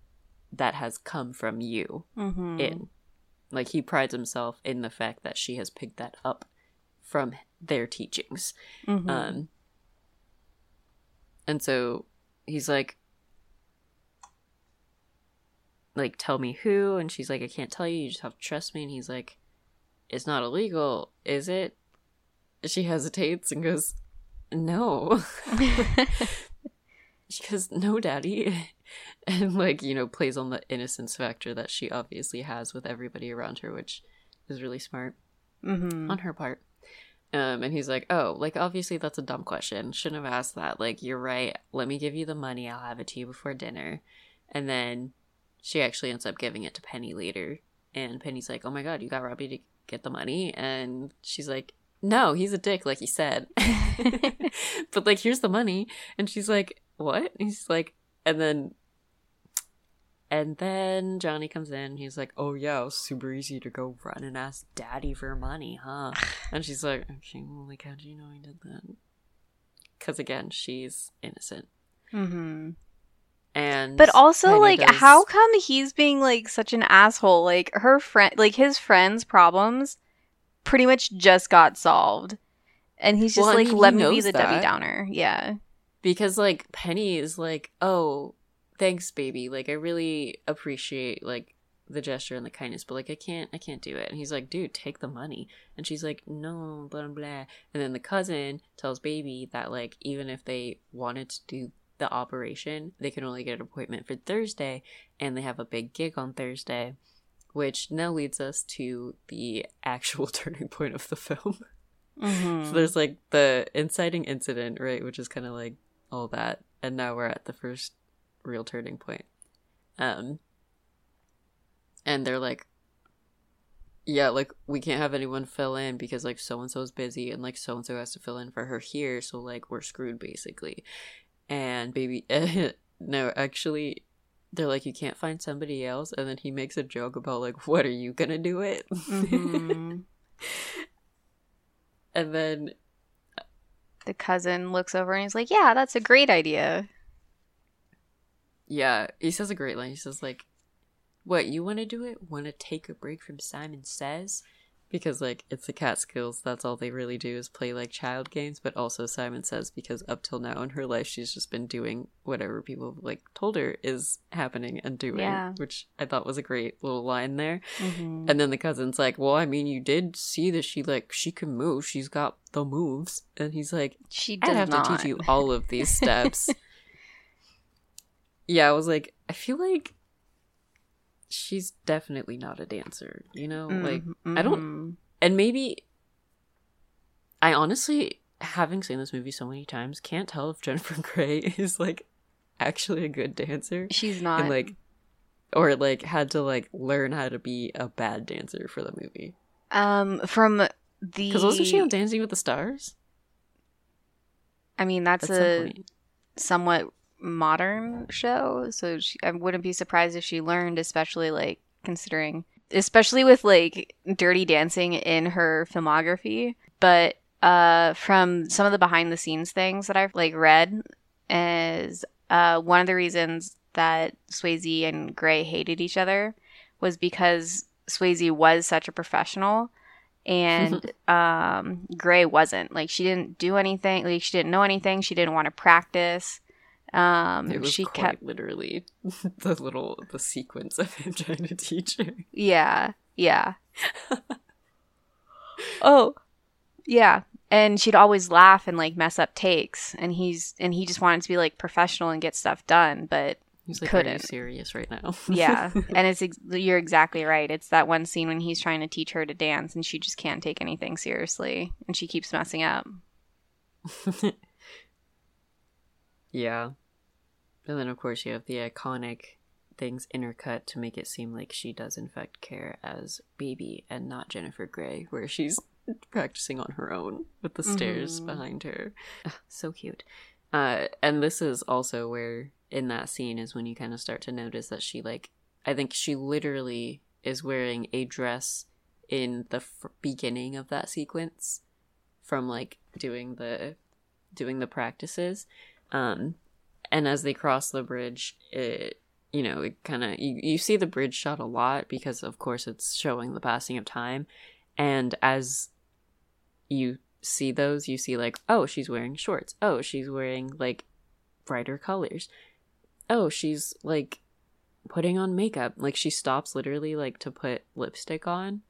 that has come from you Mm-hmm. in. Like he prides himself in the fact that she has picked that up from their teachings. Mm-hmm. Um and so he's like like tell me who? And she's like i can't tell you. You just have to trust me. And he's like it's not illegal is it? She hesitates and goes no. <laughs> She goes no daddy. <laughs> And like you know plays on the innocence factor that she obviously has with everybody around her which is really smart mm-hmm. on her part um and he's like oh like obviously that's a dumb question. Shouldn't have asked that. Like you're right. Let me give you the money. I'll have it to you before dinner. And then she actually ends up giving it to penny later. And penny's like oh my god you got robbie to get the money? And she's like no he's a dick like he said. <laughs> But like here's the money. And she's like what? And he's like and then and then Johnny comes in. He's like, "Oh yeah, it was super easy to go run and ask Daddy for money, huh?" <laughs> and she's like, "Okay, well, like, how do you know he did that?" Because again, she's innocent, Mm-hmm. and But also, like, does- how come he's being like such an asshole? Like her friend, like his friend's problems, pretty much just got solved, and he's just Well, I like, mean, "Let me be the Debbie. Downer." Yeah. because like Penny is like, "Oh, thanks, baby. Like, I really appreciate like." the gesture and the kindness but like i can't i can't do it and he's like dude take the money and she's like no blah blah blah and then the cousin tells baby that like even if they wanted to do the operation they can only get an appointment for thursday and they have a big gig on thursday which now leads us to the <laughs> actual turning point of the film <laughs> Mm-hmm. so there's like the inciting incident right which is kind of like all that and now we're at the first real turning point um and they're like yeah like we can't have anyone fill in because like so and so's busy and like so and so has to fill in for her here so like we're screwed basically and baby <laughs> no actually they're like you can't find somebody else and then he makes a joke about like what are you gonna do it Mhm. <laughs> and then the cousin looks over and he's like, "Yeah, that's a great idea." Yeah, he says a great line. He says like, "What you want to do it? Want to take a break from Simon Says?" Because like it's the Catskills. That's all they really do is play like child games. But also Simon Says because up till now in her life she's just been doing whatever people like told her is happening and doing, Yeah. which I thought was a great little line there. Mhm. And then the cousin's like, "Well, I mean, you did see that she like she can move. She's got the moves." And he's like, She does I'd have not. to teach you all of these steps. <laughs> yeah, I was like, I feel like she's definitely not a dancer, you know? Like, Mhm, I don't- mhm. and maybe I honestly, having seen this movie so many times, can't tell if Jennifer <laughs> Grey is like actually a good dancer She's not. and like, or like had to like learn how to be a bad dancer for the movie. um, from the. Because wasn't she on Dancing with the Stars? I mean, that's some a somewhat modern show, so she, I wouldn't be surprised if she learned, especially like considering, especially with like Dirty Dancing in her filmography. But uh, from some of the behind the scenes things that I've like read, is uh, one of the reasons that Swayze and Grey hated each other was because Swayze was such a professional and <laughs> um Grey wasn't. Like she didn't do anything, like she didn't know anything, she didn't want to practice. Um It was she quite kept literally <laughs> the little the sequence of him <laughs> trying to teach her. Yeah, yeah. oh. Yeah. And she'd always laugh and like mess up takes and he's and he just wanted to be like professional and get stuff done, but He's like, "Are you Couldn't. serious right now?" <laughs> yeah. and it's ex- you're exactly right. It's that one scene when he's trying to teach her to dance and she just can't take anything seriously and she keeps messing up. Yeah. And then of course you have the iconic things intercut to make it seem like she does in fact care as baby and not Jennifer Grey, where she's <laughs> practicing on her own with the stairs Mhm. behind her. Ugh, <laughs> so cute. Uh, and this is also where in that scene is when you kind of start to notice that she like I think she literally is wearing a dress in the f- beginning of that sequence from like doing the doing the practices um and as they cross the bridge it you know it kind of you, you see the bridge shot a lot because of course it's showing the passing of time and as you see those you see like oh she's wearing shorts oh she's wearing like brighter colors oh she's like putting on makeup. Like she stops literally like to put lipstick on.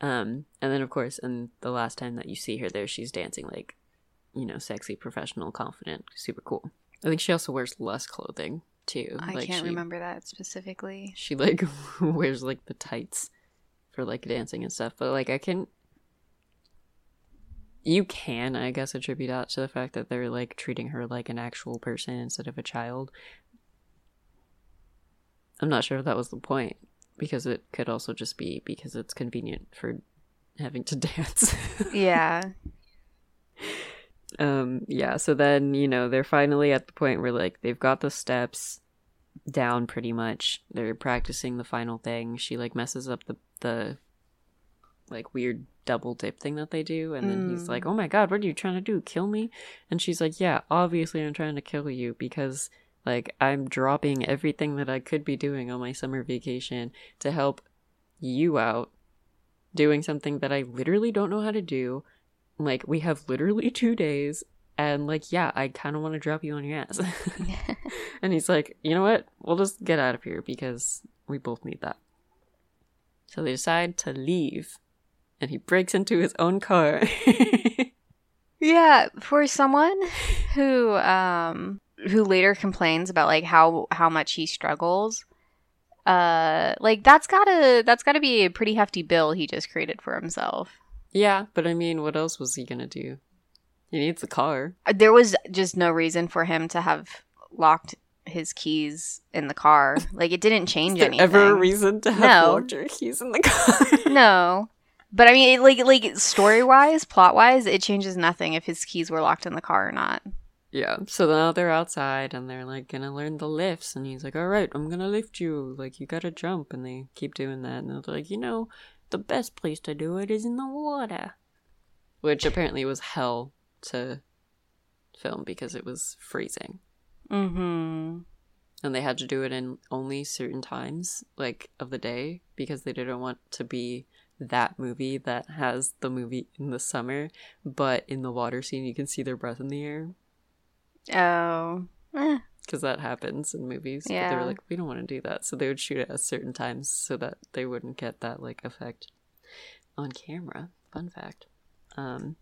Um, and then of course, and the last time that you see her there, she's dancing like, you know, sexy, professional, confident, super cool. I think she also wears less clothing too. I like can't she, remember that specifically. She like <laughs> wears like the tights for like dancing and stuff, but like I can you can, I guess, attribute that to the fact that they're like treating her like an actual person instead of a child. I'm not sure if that was the point because it could also just be because it's convenient for having to <laughs> dance. yeah. Um yeah, so then, you know, they're finally at the point where like they've got the steps down pretty much. They're practicing the final thing. She like messes up the the like weird double dip thing that they do and then he's like, "Oh my god, what are you trying to do? Kill me?" And she's like, "Yeah, obviously I'm trying to kill you because like I'm dropping everything that I could be doing on my summer vacation to help you out doing something that I literally don't know how to do. Like we have literally 2 days and like yeah, I kind of want to drop you on your ass." <laughs> <laughs> and he's like, "You know what? We'll just get out of here because we both need that." So they decide to leave and he breaks into his own car. <laughs> Yeah, for someone who um who later complains about like how how much he struggles, uh like that's got to that's got to be a pretty hefty bill he just created for himself. Yeah, but I mean, what else was he gonna do? He needs a car. Uh, There was just no reason for him to have locked his keys in the car. Like it didn't <laughs> change anything. ever a reason to have No. locked your keys in the car? <laughs> no. But I mean, it, like like story wise, plot wise, it changes nothing if his keys were locked in the car or not. yeah. So now they're outside and they're like gonna learn the lifts, and he's like, "All right, I'm gonna lift you. Like you gotta jump." And they keep doing that, and they're like, "You know, the best place to do it is in the water," which apparently was hell to film because it was freezing. Mm-hmm. and they had to do it in only certain times like of the day because they didn't want to be that movie that has the movie in the summer but in the water scene you can see their breath in the air Oh. Eh. Because that happens in movies but they Yeah. were like we don't want to do that so they would shoot it at certain times so that they wouldn't get that like effect on camera fun fact um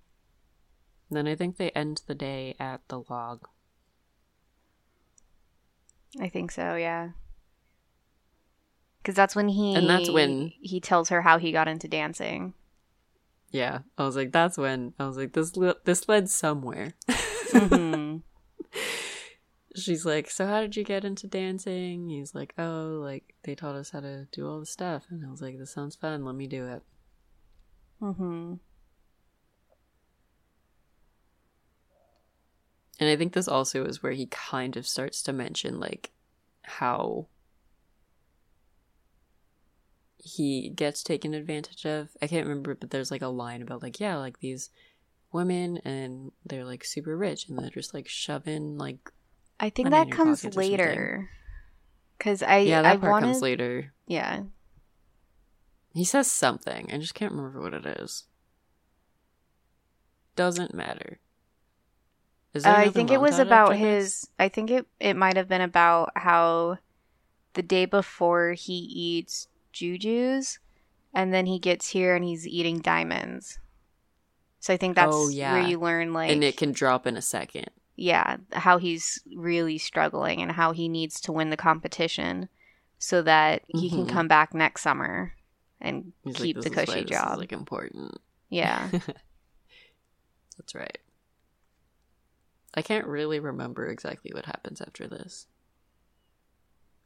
then i think they end the day at the log I think so, yeah. Because that's when he And that's when- he tells her how he got into dancing. yeah i was like that's when i was like this le- this led somewhere hmm <laughs> she's like, So how did you get into dancing? He's like, Oh, like they taught us how to do all the stuff. And I was like, This sounds fun, let me do it. hmm And I think this also is where he kind of starts to mention like how he gets taken advantage of. I can't remember, but there's like a line about like, yeah, like these women and they're like super rich and they're just like shoving like I think that comes pocket or something. later. Because I Yeah, that I part wanted comes later. yeah He says something. I just can't remember what it is. Doesn't matter. Is there Uh, I think it was about this? his. I think it it might have been about how the day before he eats jujus, and then he gets here and he's eating diamonds. So I think that's Oh, yeah. where you learn like and it can drop in a second. Yeah how he's really struggling and how he needs to win the competition so that he can Mhm. come back next summer and He's keep like, the "This cushy job. like important. yeah. <laughs> That's right. I can't really remember exactly what happens after this.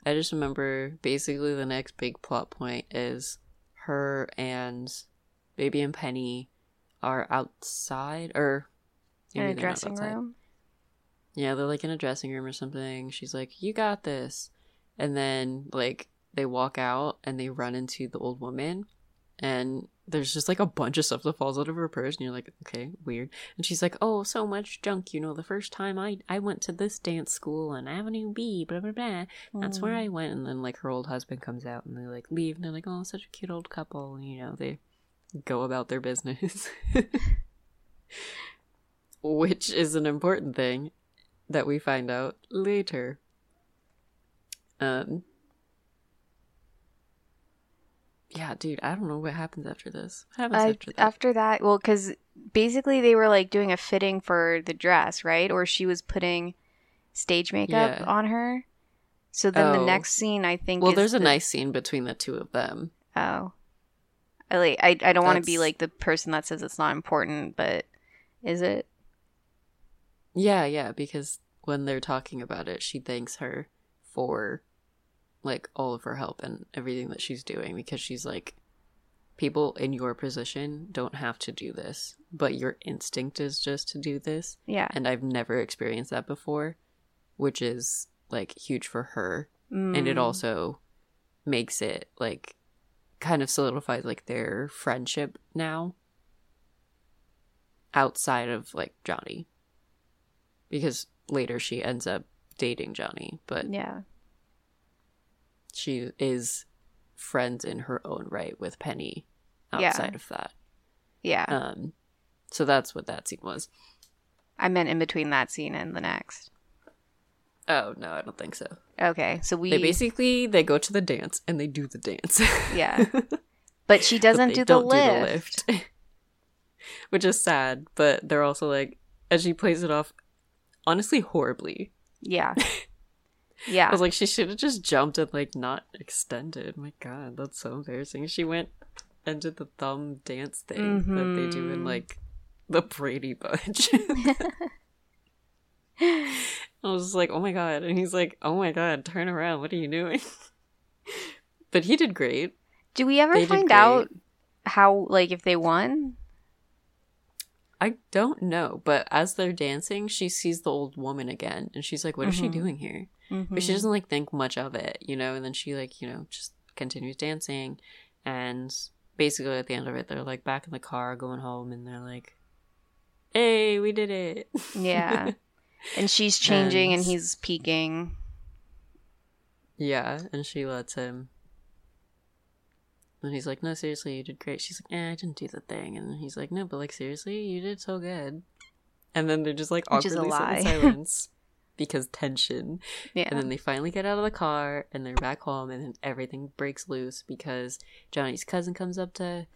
I just remember basically the next big plot point is her and Baby and Penny are outside or In a dressing outside. room. Yeah, they're like in a dressing room or something. She's like, "You got this," and then like they walk out and they run into the old woman, and there's just like a bunch of stuff that falls out of her purse, and you're like, "Okay, weird." And she's like, "Oh, so much junk. You know, the first time I I went to this dance school on Avenue B, blah blah blah. That's where Mm. I went." And then like her old husband comes out, and they like leave, and they're like, "Oh, such a cute old couple." And, you know, they go about their business. <laughs> Which is an important thing that we find out later. Um yeah, dude, I don't know what happens after this. What happens I, after that? after that, well, because basically they were like doing a fitting for the dress, right? Or she was putting stage makeup Yeah. on her. So then the Oh. next scene, I think, well, there's a nice scene between the two of them. Oh, I like. I, I don't want to be like the person that says it's not important, but is it? Yeah, yeah, because when they're talking about it, she thanks her for like all of her help and everything that she's doing because she's like people in your position don't have to do this, but your instinct is just to do this, Yeah. and I've never experienced that before, which is like huge for her and it Mm. also makes it like kind of solidifies like their friendship now outside of like Johnny because later she ends up dating Johnny but Yeah. she is friends in her own right with Penny Yeah. outside of that Yeah. um so that's what that scene was I meant in between that scene and the next. oh no I don't think so Okay, so we they basically they go to the dance and they do the dance <laughs> Yeah. But she doesn't they do the don't lift. <laughs> which is sad. But they're also like, as she plays it off, honestly, horribly. Yeah. <laughs> Yeah. I was like, she should have just jumped and like not extended. My God, that's so embarrassing. She went and did the thumb dance thing that they do in Mhm. like the Brady Bunch. <laughs> <laughs> I was like, oh my God, and he's like, oh my God, turn around. What are you doing? but he did great. do we ever They find out how like if they won? I don't know, but as they're dancing, she sees the old woman again, and she's like, "What is she Mhm. doing here?" Mm-hmm. But she doesn't like think much of it, you know. And then she like, you know, just continues dancing, and basically at the end of it, they're like back in the car going home, and they're like, "Hey, we did it!" Yeah. <laughs> And she's changing and And- he's peeking. yeah, and she lets him. And he's like, "No, seriously, you did great." She's like, "Eh, I didn't do the thing," and he's like, "No, but like seriously, you did so good." And then they're just like Which awkwardly in silence because tension. Yeah. And then they finally get out of the car and they're back home, and then everything breaks loose because Johnny's cousin comes up to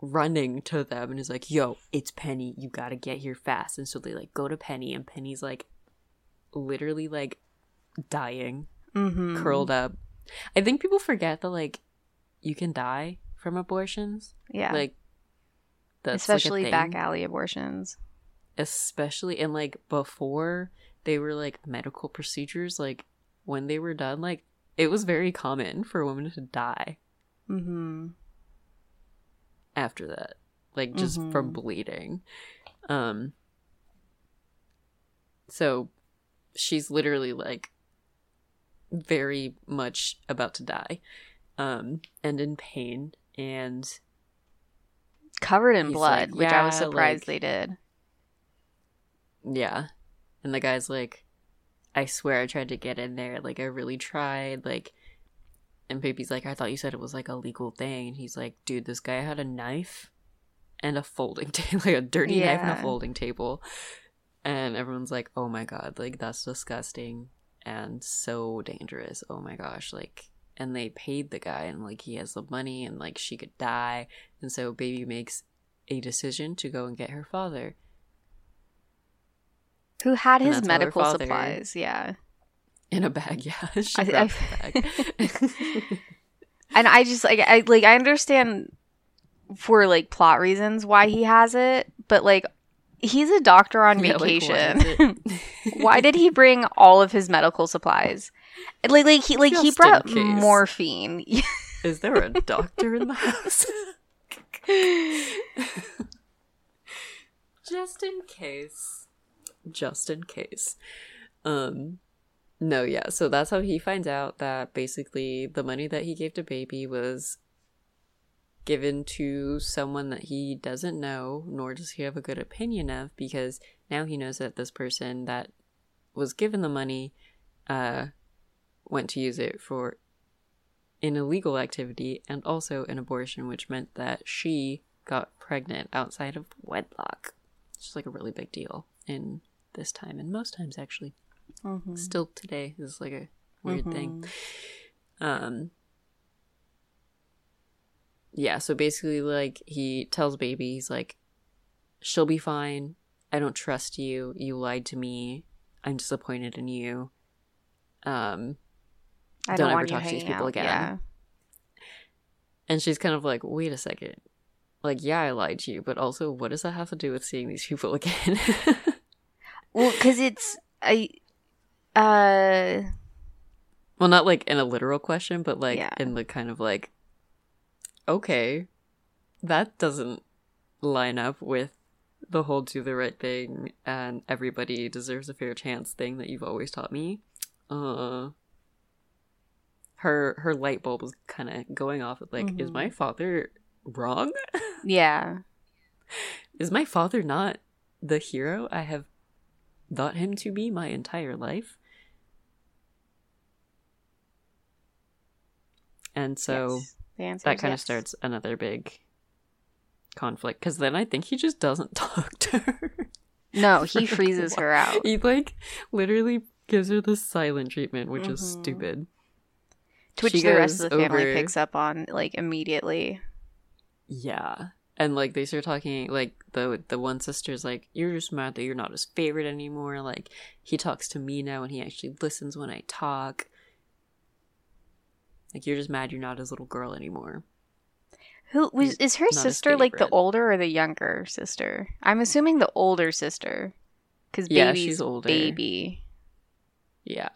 running to them and is like, Yo, it's Penny. You gotta get here fast. And so they like go to Penny, and Penny's like literally like dying, mm-hmm. curled up. I think people forget that like you can die from abortions. Yeah. Like, that's like, Especially back alley abortions. especially and like before they were like medical procedures like when they were done like it was very common for a woman to die Mm-hmm. after that like just from Mhm. bleeding um so she's literally like very much about to die um and in pain and Covered in blood, like, which I was surprised like- they did. Yeah. And the guy's like, I swear I tried to get in there. Like, I really tried. Like, and Baby's like, I thought you said it was like a legal thing. And he's like, dude, this guy had a knife and a folding table, <laughs> like a dirty knife and a folding table. And everyone's like, oh my God, like, that's disgusting and so dangerous. Oh my gosh. Like, and they paid the guy and like he has the money and like she could die. And so Baby makes a decision to go and get her father. Who had And his that's how her medical supplies? Yeah. In a bag, <laughs> yeah. She I- I- bag. <laughs> <laughs> And I just like I like I understand for like plot reasons why he has it, but like he's a doctor on Yeah, like, vacation. is why did he bring all of his medical supplies? <laughs> Like like he like he Just in brought morphine. <laughs> Is there a doctor in the house? <laughs> Just in case. Just in case. Um no, yeah. So that's how he finds out that basically the money that he gave to baby was given to someone that he doesn't know, nor does he have a good opinion of, because now he knows that this person that was given the money uh went to use it for an illegal activity and also an abortion, which meant that she got pregnant outside of wedlock. Which is like a really big deal in this time and most times actually. Mhm. Still today is like a weird thing. Mhm. Um yeah, so basically, like, he tells Baby, he's like, she'll be fine. I don't trust you. You lied to me. I'm disappointed in you. Um, I Don't don't, ever talk to these people out. again. Yeah. and she's kind of like, wait a second. Like, yeah, I lied to you, but also, what does that have to do with seeing these people <laughs> again? Well, because it's I, uh, well, not like in a literal question, but like Yeah. in the kind of like, okay, that doesn't line up with the whole do the right thing and everybody deserves a fair chance thing that you've always taught me. Uh, her her light bulb was kind of going off. Of like, is Mhm. my father wrong? <laughs> yeah. is my father not the hero I have thought him to be my entire life? And so Yes. That is kind of yes. starts another big conflict because then I think he just doesn't <laughs> talk to her. No, he <laughs> freezes her out. He like literally gives her the silent treatment, which is Mhm. stupid. To which the rest of the family over- picks up on like immediately. Yeah. And like they start talking like the the one sister's like, You're just mad that you're not his favorite anymore. Like he talks to me now and he actually listens when I talk. Like you're just mad you're not his little girl anymore. Who was He's is her sister like the older or the younger sister? I'm assuming the older sister, because Yeah, baby's she's older. baby. Yeah.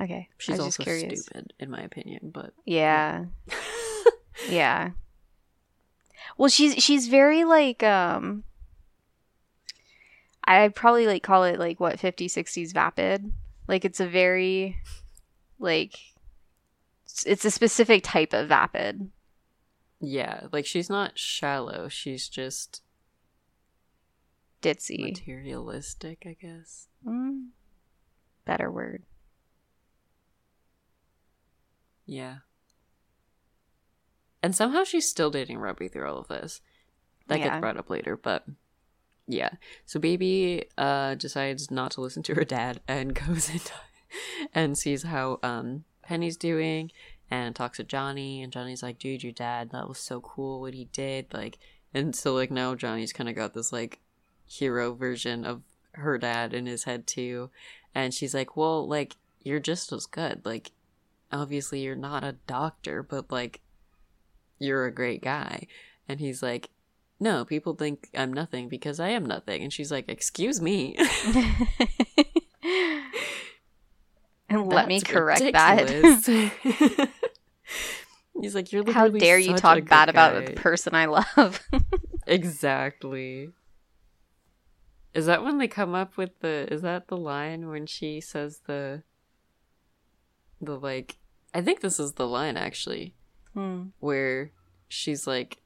Okay, She's also just curious. stupid, in my opinion, but Yeah, yeah. <laughs> Well, she's she's very like um. I'd probably like call it like what 50s 60s vapid. Like it's a very like it's a specific type of vapid. yeah, like she's not shallow, she's just Ditzy. materialistic, I guess. Mm, better word. Yeah. And somehow she's still dating Robbie through all of this. That Yeah. gets brought up later, but yeah. So baby uh decides not to listen to her dad <laughs> and goes into and sees how um Penny's doing and talks to Johnny and Johnny's like, dude, your dad, that was so cool what he did. Like and so like now Johnny's kinda got this like hero version of her dad in his head too. And she's like, Well, like, you're just as good. Like obviously you're not a doctor, but like you're a great guy. And he's like, No, people think I'm nothing because I am nothing. And she's like, Excuse me. <laughs> and let me correct that. <laughs> <laughs> he's like, You're How dare you talk bad about the person I love? Exactly. Is that when they come up with the is that the line when she says the the like I think this is the line actually. Hmm. where she's like,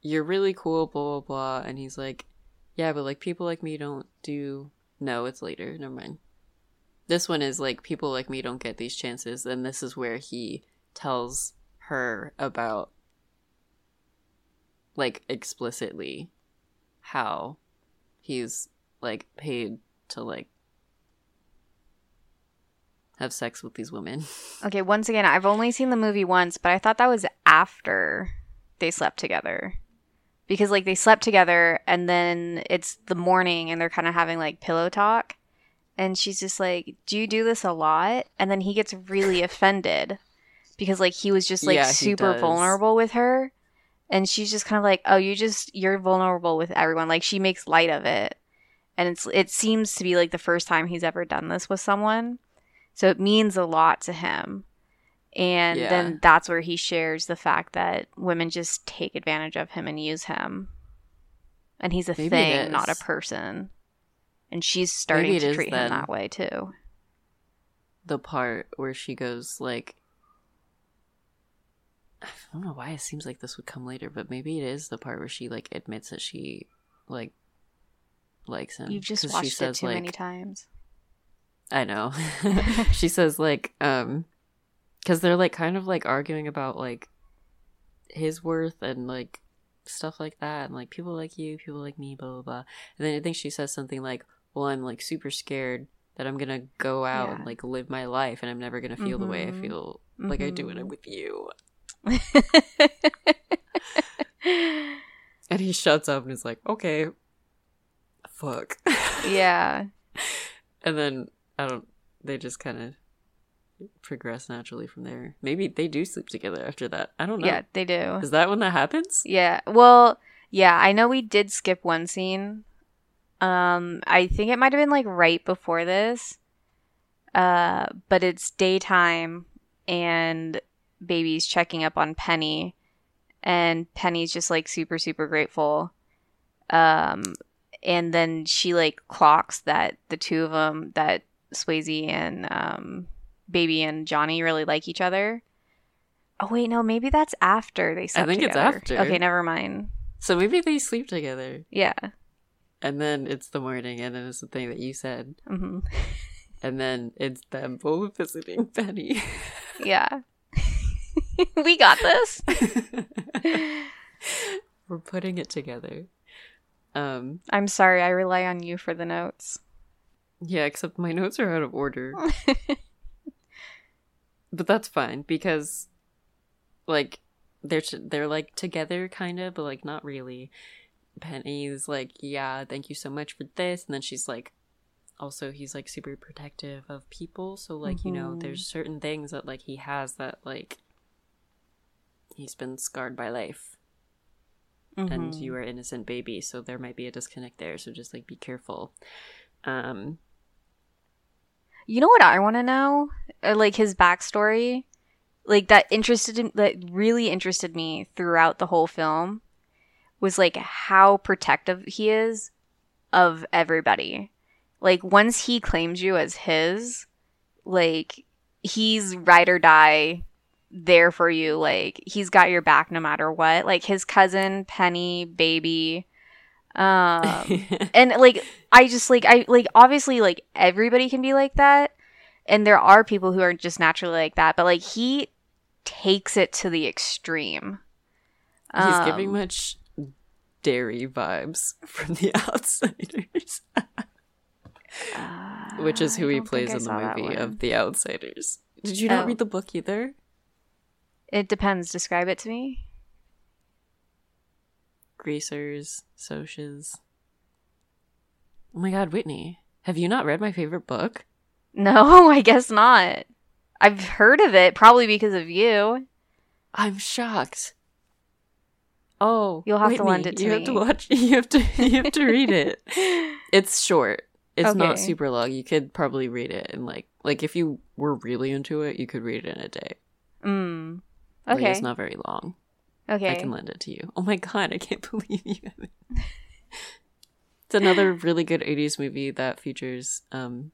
You're really cool, blah, blah, blah. And he's like, Yeah, but like people like me don't do. No, it's later. Never mind. This one is like, People like me don't get these chances. And this is where he tells her about, like, explicitly how he's, like, paid to, like, have sex with these women. <laughs> Okay, once again, I've only seen the movie once, but I thought that was after they slept together. Because like they slept together and then it's the morning and they're kind of having like pillow talk and she's just like, "Do you do this a lot?" And then he gets really <laughs> offended because like he was just like Yeah, super vulnerable with her and she's just kind of like, "Oh, you just you're vulnerable with everyone." Like she makes light of it. And it's it seems to be like the first time he's ever done this with someone. So it means a lot to him. And Yeah. then that's where he shares the fact that women just take advantage of him and use him. And he's a Maybe thing, not a person. And she's starting to treat him that way too. the part where she goes like I don't know why it seems like this would come later, but maybe it is the part where she like admits that she like likes him. You've just watched it too like, many times. I know. <laughs> <laughs> she says like um cuz they're like kind of like arguing about like his worth and like stuff like that and like people like you, people like me, blah blah blah. And then I think she says something like, "Well, I'm like super scared that I'm gonna go out Yeah. and like live my life and I'm never gonna feel the way I Mhm. feel like I do when I'm Mhm. with you. <laughs> And he shuts up and is like, okay, fuck. <laughs> yeah. and then I don't. They just kind of progress naturally from there. Maybe they do sleep together after that. I don't know. Yeah, they do. Is that when that happens? Yeah. Well, yeah, I know we did skip one scene. Um, I think it might have been like right before this. Uh, but it's daytime and baby's checking up on Penny and Penny's just like super super grateful. Um and then she like clocks that the two of them that Swayze and um baby and Johnny really like each other. Oh wait, no, maybe that's after they I think it's after. Okay, never mind. So maybe they sleep together, Yeah. and then it's the morning, and then it's the thing that you said, hmm <laughs> and then it's them both visiting Penny. <laughs> Yeah. <laughs> we got this. <laughs> We're putting it together. Um, I'm sorry, I rely on you for the notes. yeah, except my notes are out of order. <laughs> but that's fine because like they're t- they're like together kind of but like not really penny's like yeah thank you so much for this and then she's like also he's like super protective of people so like you know there's certain things that like he has that like he's been scarred by life and Mhm. you are innocent baby so there might be a disconnect there so just like be careful um You know what I want to know? Uh, like his backstory, like that interested in, that really interested me throughout the whole film was like how protective he is of everybody. Like once he claims you as his, like he's ride or die there for you. Like he's got your back no matter what. Like his cousin Penny, baby, um, <laughs> and like i just like i like obviously like everybody can be like that and there are people who are just naturally like that but like he takes it to the extreme He's giving Um, much Darry vibes from the <laughs> outsiders, which is uh, who he plays in the movie of the outsiders. Did you not Oh. read the book either? It depends describe it to me Greasers, Socs. Oh my god, Whitney. Have you not read my favorite book? <laughs> no i guess not i've heard of it probably because of you I'm shocked. Oh, You'll have to lend it to you have to me. watch. <laughs> You have to. You have to read it. <laughs> It's short. It's not super long. You could probably read it in like like if you were really into it, you could read it in a day. mm. Like, okay it's not very long. okay I can lend it to you. Oh my <laughs> god, I can't <laughs> believe you haven't. <laughs> it's another really good 80s movie that features um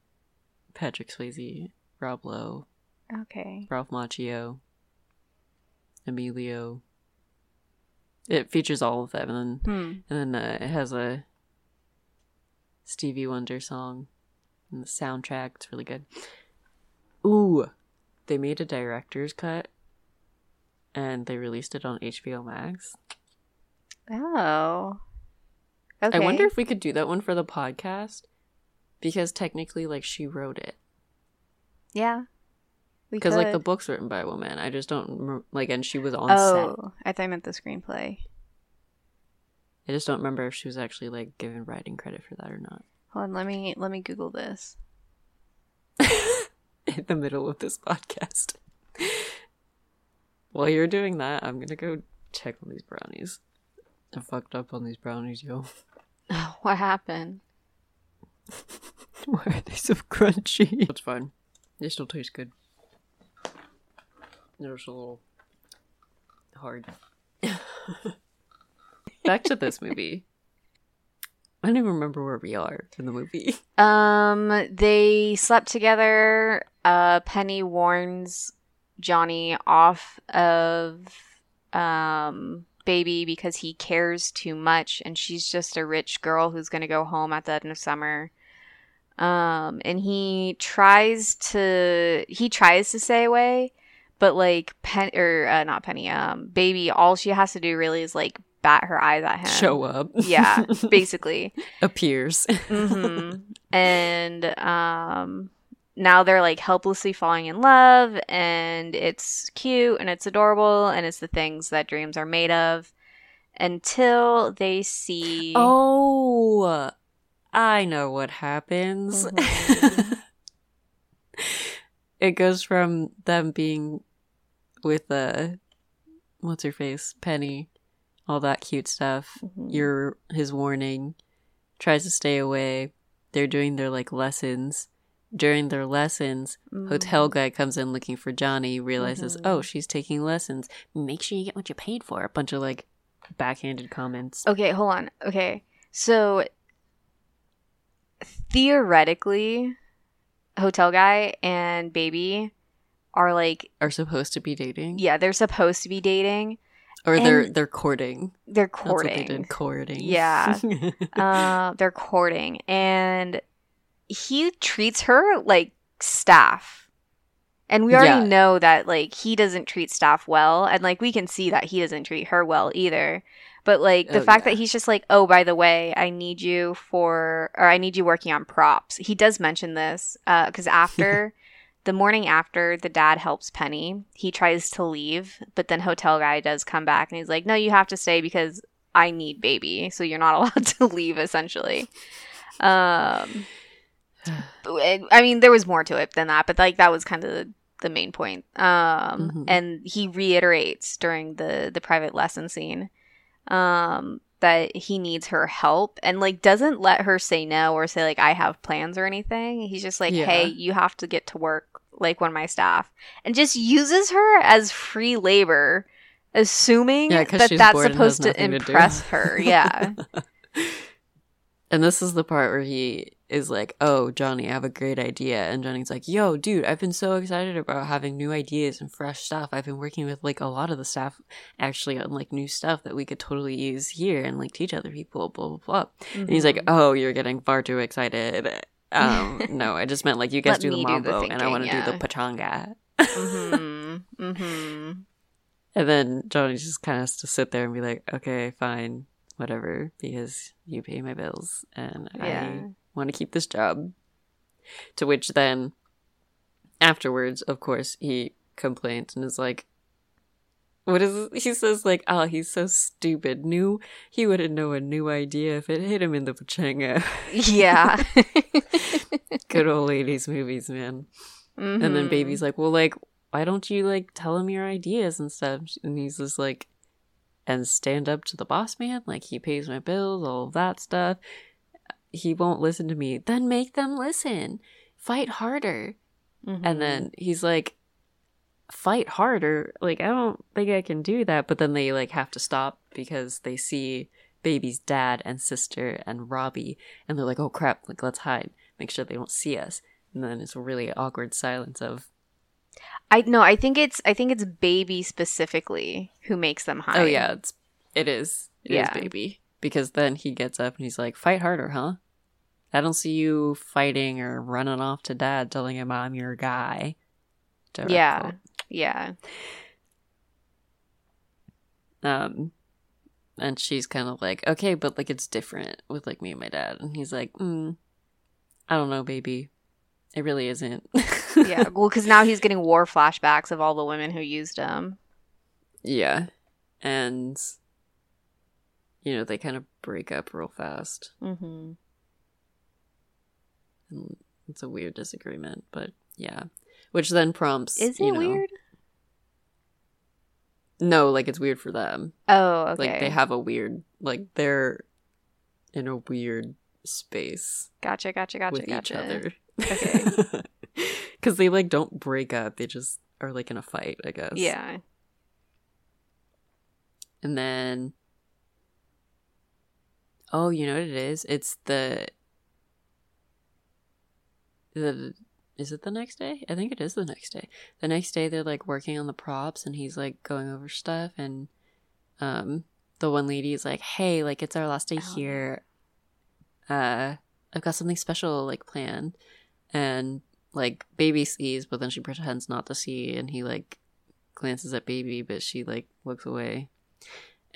Patrick Swayze, Rob Lowe, okay Ralph Macchio, Emilio. It features all of them and then hmm. and then uh, it has a Stevie Wonder song and the soundtrack. It's really good. Ooh, they made a director's cut and they released it on HBO Max. oh okay I wonder if we could do that one for the podcast because technically, like, she wrote it. yeah Because, like, the book's written by a woman. I just don't, like, and she was on oh, set. Oh, I thought I meant the screenplay. I just don't remember if she was actually, like, given writing credit for that or not. Hold on, let me let me Google this. <laughs> in the middle of this podcast. While you're doing that, I'm gonna go check on these brownies. I fucked up on these brownies, yo. <laughs> <laughs> What happened? Why are they so crunchy? It's fine. They still taste good. They're just a little hard. <laughs> Back to this movie. I don't even remember where we are in the movie. Um, they slept together. Uh, Penny warns Johnny off of um baby because he cares too much, and she's just a rich girl who's gonna go home at the end of summer. Um, and he tries to he tries to stay away, but like Pen or uh, not Penny, um, baby, all she has to do really is like bat her eyes at him. Show up. Yeah, <laughs> basically. Appears. hmm <laughs> And um, now they're like helplessly falling in love, and it's cute and it's adorable, and it's the things that dreams are made of. Until they see. Oh, I know what happens. Mhm. <laughs> it goes from them being with uh what's her face? Penny, all that cute stuff. Mhm. Your his warning tries to stay away. They're doing their like lessons. During their lessons, hotel Mhm. guy comes in looking for Johnny, realizes, Mhm. oh, she's taking lessons. Make sure you get what you paid for. A bunch of like backhanded comments. Okay, hold on. Okay. So theoretically, Hotel Guy and Baby are like Are supposed to be dating. yeah, they're supposed to be dating. Or they're they're courting. They're That's what they courting. did, courting. Yeah. <laughs> uh, they're courting and he treats her like staff. And we already Yeah. know that like he doesn't treat staff well and like we can see that he doesn't treat her well either. But like the Oh, fact yeah. that he's just like, "Oh, by the way, I need you for or I need you working on props." He does mention this uh cuz after <laughs> the morning after the dad helps Penny, he tries to leave, but then hotel guy does come back and he's like, "No, you have to stay because I need baby, so you're not <laughs> allowed to leave essentially." Um <sighs> I mean, there was more to it than that, but like that was kind of the, the main point. Um, Mhm. and he reiterates during the the private lesson scene um that he needs her help and like doesn't let her say no or say like I have plans or anything. He's just like, Yeah. "Hey, you have to get to work like one of my staff." And just uses her as free labor assuming Yeah, that that's supposed to nothing to impress her. Yeah. <laughs> And this is the part where he is like, "Oh, Johnny, I have a great idea." And Johnny's like, "Yo, dude, I've been so excited about having new ideas and fresh stuff. I've been working with like a lot of the staff actually on like new stuff that we could totally use here and like teach other people, blah blah blah." And he's like, Mhm. "Oh, you're getting far too excited." Um, <laughs> no, I just meant like you guys do the me do the mambo and I want to thinking, do the yeah. pachanga. mhm. Mhm. <laughs> And then Johnny just kind of has to sit there and be like, okay, fine, whatever, because you pay my bills and Yeah. I want to keep this job. To which then, afterwards, of course, he complains and is like, what is it? he says like oh he's so stupid new he wouldn't know a new idea if it hit him in the pachanga Yeah. <laughs> good old 80s movies man And then Mhm. baby's like, well, like, why don't you like tell him your ideas and stuff? And he's just like, and stand up to the boss man. Like he pays my bills, all of that stuff. He won't listen to me. Then make them listen. Fight harder. Mhm. And then he's like, fight harder. Like I don't think I can do that. But then they like have to stop because they see baby's dad and sister and Robbie, and they're like, oh crap! Like let's hide. Make sure they don't see us. And then it's a really awkward silence of I no, I think it's I think it's baby specifically who makes them hide. Oh yeah, it's it is. It is Yeah. baby. Because then he gets up and he's like, Fight harder, huh? I don't see you fighting or running off to dad telling him I'm your guy. Direct Yeah. quote. Yeah. Um and she's kind of like, Okay, but like it's different with like me and my dad. And he's like, mm, I don't know, baby. It really isn't. <laughs> Yeah. well, because now he's getting war flashbacks of all the women who used him. yeah. And you know, they kind of break up real fast. Mm-hmm. And it's a weird disagreement, but yeah. Which then prompts. Is it you know- weird? No, like it's weird for them. Oh, okay. Like they have a weird, like they're in a weird space gotcha, gotcha, gotcha, with gotcha. each other. Okay. <laughs> Because they like don't break up; they just are like in a fight, I guess. Yeah. And then, oh, you know what it is? It's the the is it the next day? I think it is the next day. The next day they're like working on the props and he's like going over stuff and um the one lady is like, "Hey, like it's our last day Oh. here. Uh I've got something special like planned." And like baby sees, but then she pretends not to see and he like glances at baby but she like looks away.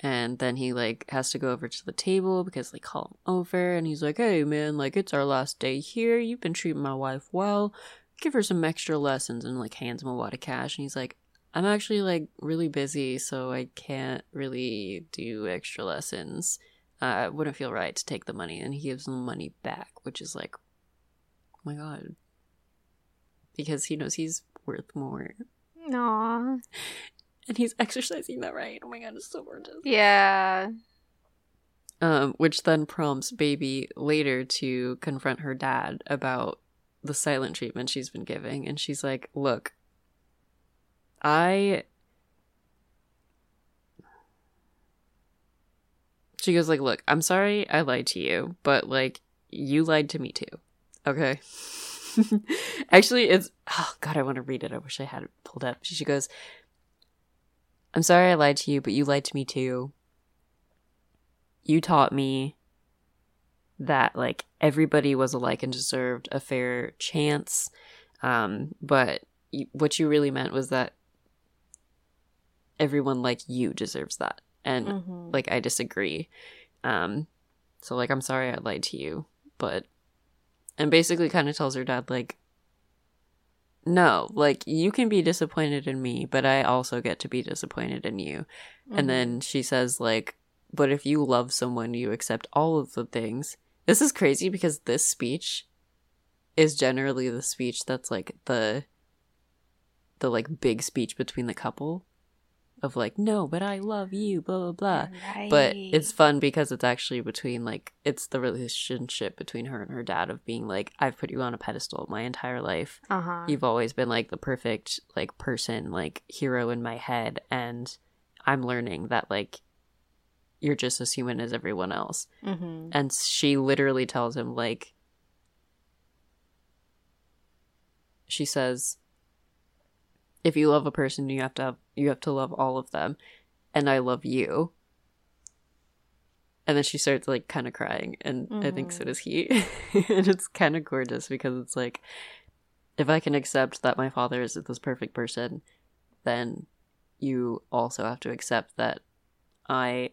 And then he like has to go over to the table because they call him over and he's like, Hey man, like it's our last day here. You've been treating my wife well. Give her some extra lessons and like hands him a lot of cash and he's like, I'm actually like really busy, so I can't really do extra lessons. Uh, wouldn't feel right to take the money. And he gives him the money back, which is like, oh my god. Because he knows he's worth more. Aww. And he's <laughs> exercising that right. Oh my god, it's so gorgeous. Yeah. Um, which then prompts Baby later to confront her dad about the silent treatment she's been giving. And she's like, Look, I. She goes like, "Look, I'm sorry I lied to you, but like you lied to me too." Okay. <laughs> Actually, it's oh god, I want to read it. I wish I had it pulled up. She goes, "I'm sorry I lied to you, but you lied to me too. You taught me that like everybody was alike and deserved a fair chance. Um, but what you really meant was that everyone like you deserves that and mm-hmm. like i disagree um so like i'm sorry i lied to you but and basically kind of tells her dad like no like you can be disappointed in me but i also get to be disappointed in you. Mm-hmm. and then she says like but if you love someone you accept all of the things. This is crazy because this speech is generally the speech that's like the the like big speech between the couple of like no but i love you blah blah blah right. but it's fun because it's actually between like it's the relationship between her and her dad of being like i've put you on a pedestal my entire life uh-huh. you've always been like the perfect like person like hero in my head and i'm learning that like you're just as human as everyone else mm-hmm. and she literally tells him like she says if you love a person you have to have you have to love all of them and i love you and then she starts like kind of crying and mm-hmm. i think so mm-hmm. does he <laughs> and it's kind of gorgeous because it's like if i can accept that my father is this perfect person then you also have to accept that i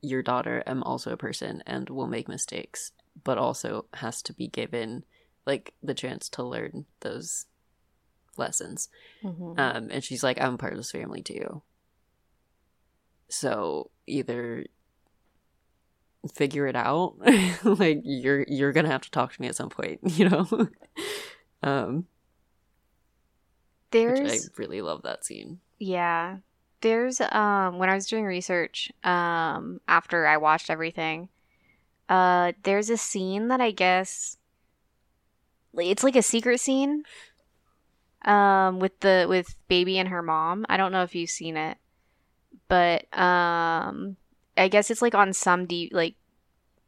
your daughter am also a person and will make mistakes but also has to be given like the chance to learn those lessons. Mm-hmm. Um, and she's like, I'm part of this family too. So either figure it out, <laughs> like you're you're gonna have to talk to me at some point, <laughs> you know. um, there's I really love that scene. Yeah, there's um when I was doing research um after I watched everything, uh, there's a scene that I guess it's like a secret scene um, with the with baby and her mom. I don't know if you've seen it, but um, I guess it's like on some deep like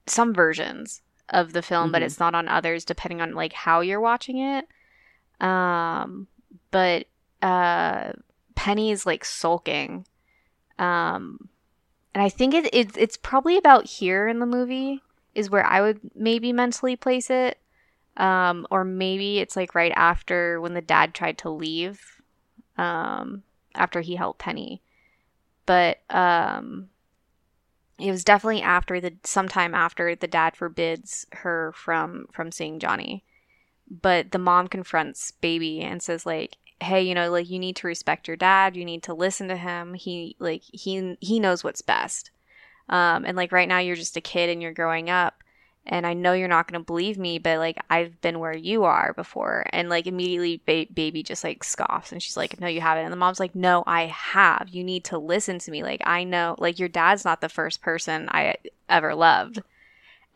some versions of the film, mm-hmm. but it's not on others, depending on like how you're watching it. Um, but uh, Penny is like sulking. Um, and I think it, it it's probably about here in the movie is where I would maybe mentally place it. Um, or maybe it's like right after when the dad tried to leave, um, after he helped Penny. But um, it was definitely after the sometime after the dad forbids her from from seeing Johnny. But the mom confronts baby and says like, "Hey, you know, like you need to respect your dad. You need to listen to him. He like he he knows what's best." Um, and like right now you're just a kid and you're growing up and I know you're not going to believe me, but like I've been where you are before. And like immediately ba- baby just like scoffs and she's like, no, you haven't. And the mom's like, no, I have. You need to listen to me. Like I know, like your dad's not the first person I ever loved.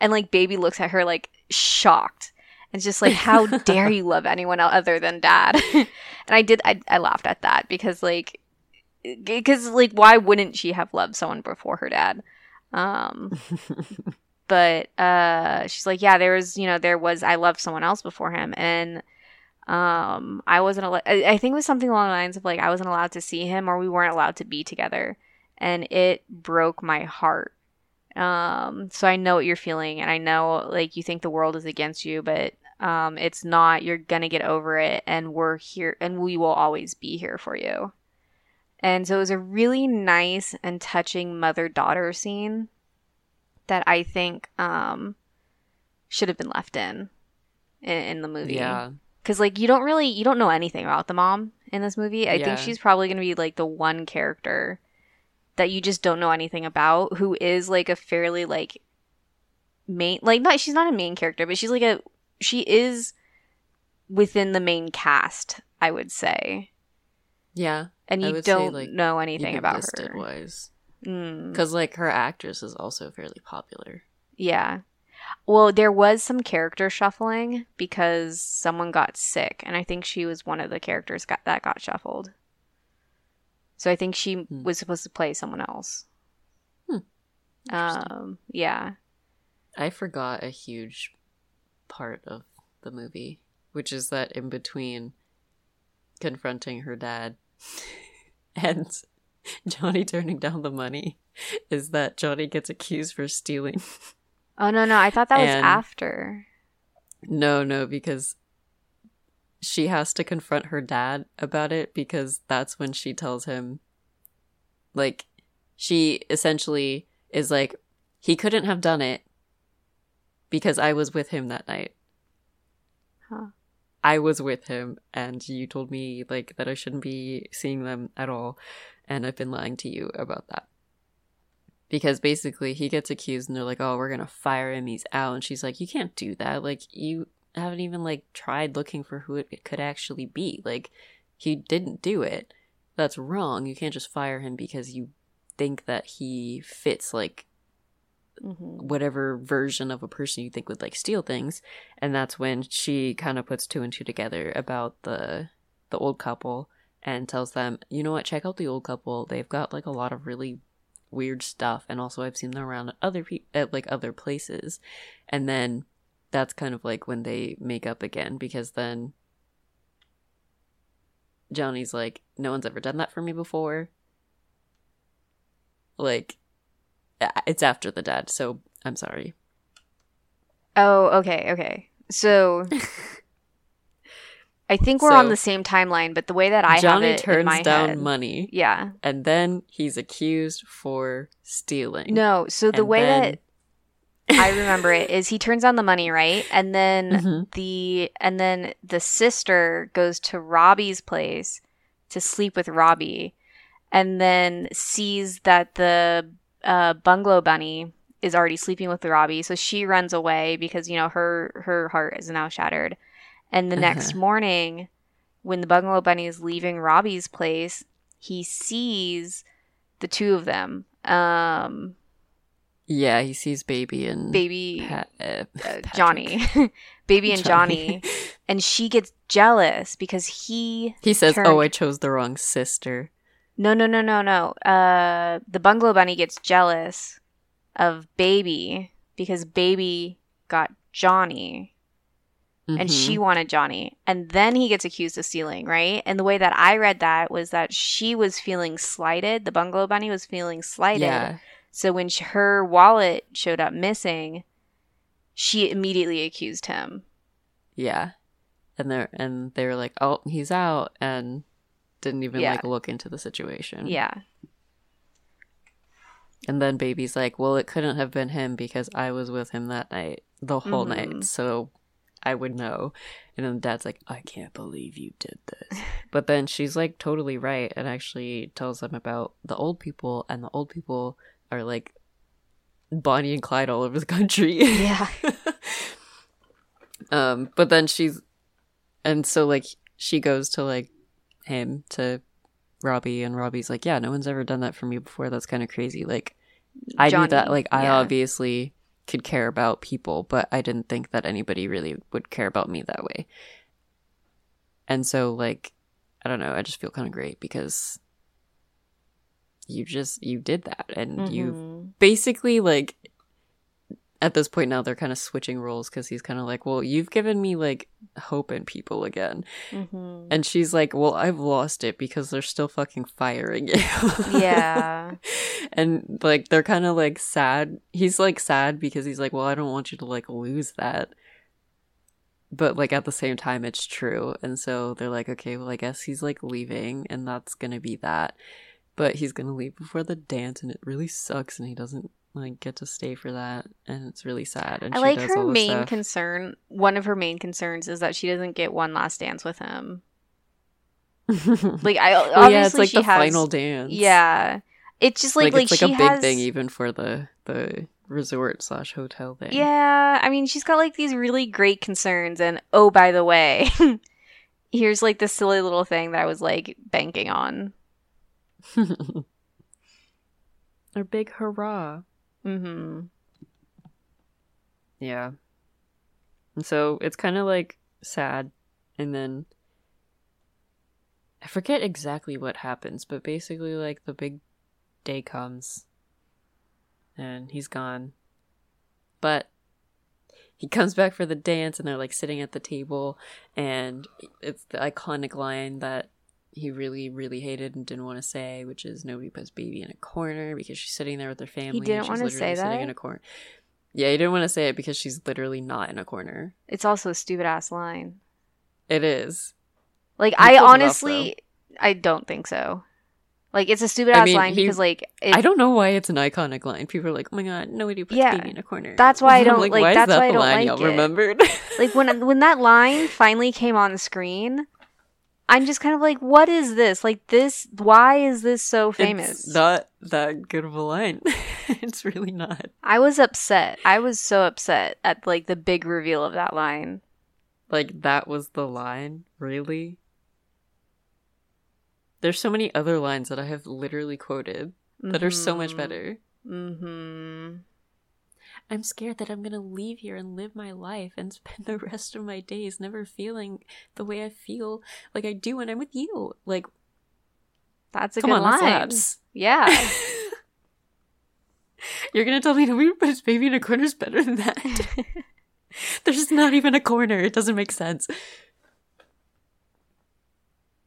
And like baby looks at her like shocked and just like, how <laughs> dare you love anyone other than dad? <laughs> and I did, I, I laughed at that because like, because like, why wouldn't she have loved someone before her dad? Um, <laughs> but uh, she's like, yeah, there was, you know, there was, I loved someone else before him, and um, I wasn't, allowed. I, I think it was something along the lines of like, I wasn't allowed to see him, or we weren't allowed to be together, and it broke my heart. Um, so I know what you're feeling, and I know like you think the world is against you, but um, it's not. You're gonna get over it, and we're here, and we will always be here for you. And so it was a really nice and touching mother daughter scene that I think um, should have been left in, in in the movie. Yeah. Because like you don't really you don't know anything about the mom in this movie. I Yeah. think she's probably gonna be like the one character that you just don't know anything about, who is like a fairly like main like not she's not a main character, but she's like a she is within the main cast, I would say. Yeah. And you don't like, know anything about her. wise. Mm. Because, like, her actress is also fairly popular. Yeah. Well, there was some character shuffling because someone got sick, and I think she was one of the characters got, that got shuffled. So I think she Hmm. was supposed to play someone else. Hmm. Um, yeah. I forgot a huge part of the movie, which is that in between confronting her dad <laughs> and <laughs> Johnny turning down the money, is that Johnny gets accused for stealing. Oh no, no, I thought that was after. No, no, because she has to confront her dad about it because that's when she tells him, like, she essentially is like, he couldn't have done it because I was with him that night. Huh. I was with him, and you told me, like, that I shouldn't be seeing them at all, and I've been lying to you about that. Because basically, he gets accused, and they're like, "Oh, we're gonna fire him. He's out." And she's like, "You can't do that. Like, you haven't even like tried looking for who it could actually be. Like, he didn't do it. That's wrong. You can't just fire him because you think that he fits like hmm whatever version of a person you think would like steal things and that's when she kind of puts two and two together about the the old couple and tells them you know what? Check out the old couple. They've got like a lot of really weird stuff and also i've seen them around other pe- at uh, like other places. And then that's kind of like when they make up again because then johnny's like no one's ever done that for me before. Like it's after the dad so i'm sorry. Oh, okay, okay. So <laughs> I think we're on the same timeline, but the way that I johnny have it in turns my down head, money yeah, and then he's accused for stealing no. So the And way then- that I remember it is he turns down the money, right? And then <laughs> Mhm. the and then the sister goes to Robbie's place to sleep with Robbie and then sees that the uh, bungalow bunny is already sleeping with Robbie, so she runs away because you know her her heart is now shattered. And the next Uh-huh. morning, when the bungalow bunny is leaving Robbie's place, he sees the two of them, um, yeah he sees baby and baby Pat- uh, uh, <laughs> Johnny, <laughs> baby and Johnny, and she gets jealous because he he says turned- oh i chose the wrong sister. No no no no no. Uh the bungalow bunny gets jealous of baby because baby got Johnny and Mhm. she wanted Johnny. And then he gets accused of stealing right? And the way that I read that was that she was feeling slighted. The bungalow bunny was feeling slighted. Yeah. So when sh her wallet showed up missing she immediately accused him. Yeah. And they're and they were like oh he's out and didn't even Yeah. like look into the situation. Yeah. And then baby's like, well, it couldn't have been him because I was with him that night, the whole Mhm. night. So I would know. And then dad's like, I can't believe you did this. <laughs> but then she's like totally right and actually tells them about the old people. And the old people are like Bonnie and Clyde all over the country. yeah <laughs> um, but then she's, and so like she goes to like him to Robbie, and Robbie's like, yeah, no one's ever done that for me before. That's kind of crazy. Like, I Johnny, that like I yeah. obviously could care about people, but I didn't think that anybody really would care about me that way. And so like I don't know, I just feel kind of great because you just you did that and you Mhm. basically like at this point now they're kind of switching roles cuz he's kind of like, "Well, you've given me like hope in people again." Mhm. And she's like, "Well, I've lost it because they're still fucking firing you." yeah <laughs> and like they're kind of like sad he's like sad because he's like well i don't want you to like lose that but like at the same time it's true and so they're like okay well i guess he's like leaving and that's gonna be that but he's gonna leave before the dance, and it really sucks, and he doesn't like get to stay for that, and it's really sad. And I like her main stuff. concern. One of her main concerns is that she doesn't get one last dance with him. Like I <laughs> Well, obviously yeah, it's like she the has, final dance. Yeah, it's just like like, like, it's like a big has, thing even for the the resort slash hotel thing. Yeah, I mean she's got like these really great concerns, and oh by the way, <laughs> here's like this silly little thing that I was like banking on. <laughs> Our big hurrah. Mm-hmm. Yeah. And so it's kind of like sad. And then I forget exactly what happens, but basically, like, the big day comes and he's gone. But he comes back for the dance and they're like sitting at the table and it's the iconic line that he really really hated and didn't want to say which is nobody puts baby in a corner because she's sitting there with her family and didn't she's wanna literally say sitting that? in a corner yeah he didn't want to say it because she's literally not in a corner It's also a stupid ass line. it is Like He I it off, honestly, I don't think so. Like it's a stupid I ass mean, line he- because like it, I don't know why it's an iconic line. People are like, "Oh my god, nobody puts Yeah, baby in a corner." that's why I <laughs> don't- like, why is that's that why I don't line like y'all it. remembered? like when when that line finally came on the screen, I'm just kind of like, what is this? Like this? Why is this so famous? It's not that good of a line. <laughs> it's really not. I was upset. I was so upset at like the big reveal of that line. Like that was the line, really. There's so many other lines that I have literally quoted that are so much better. Mm-hmm. I'm scared that I'm gonna leave here and live my life and <laughs> spend the rest of my days never feeling the way I feel like I do when I'm with you. Like, That's a come good on, line. Yeah. <laughs> You're gonna tell me nobody <laughs> puts baby in a corner is better than that? There's not even a corner. It doesn't make sense.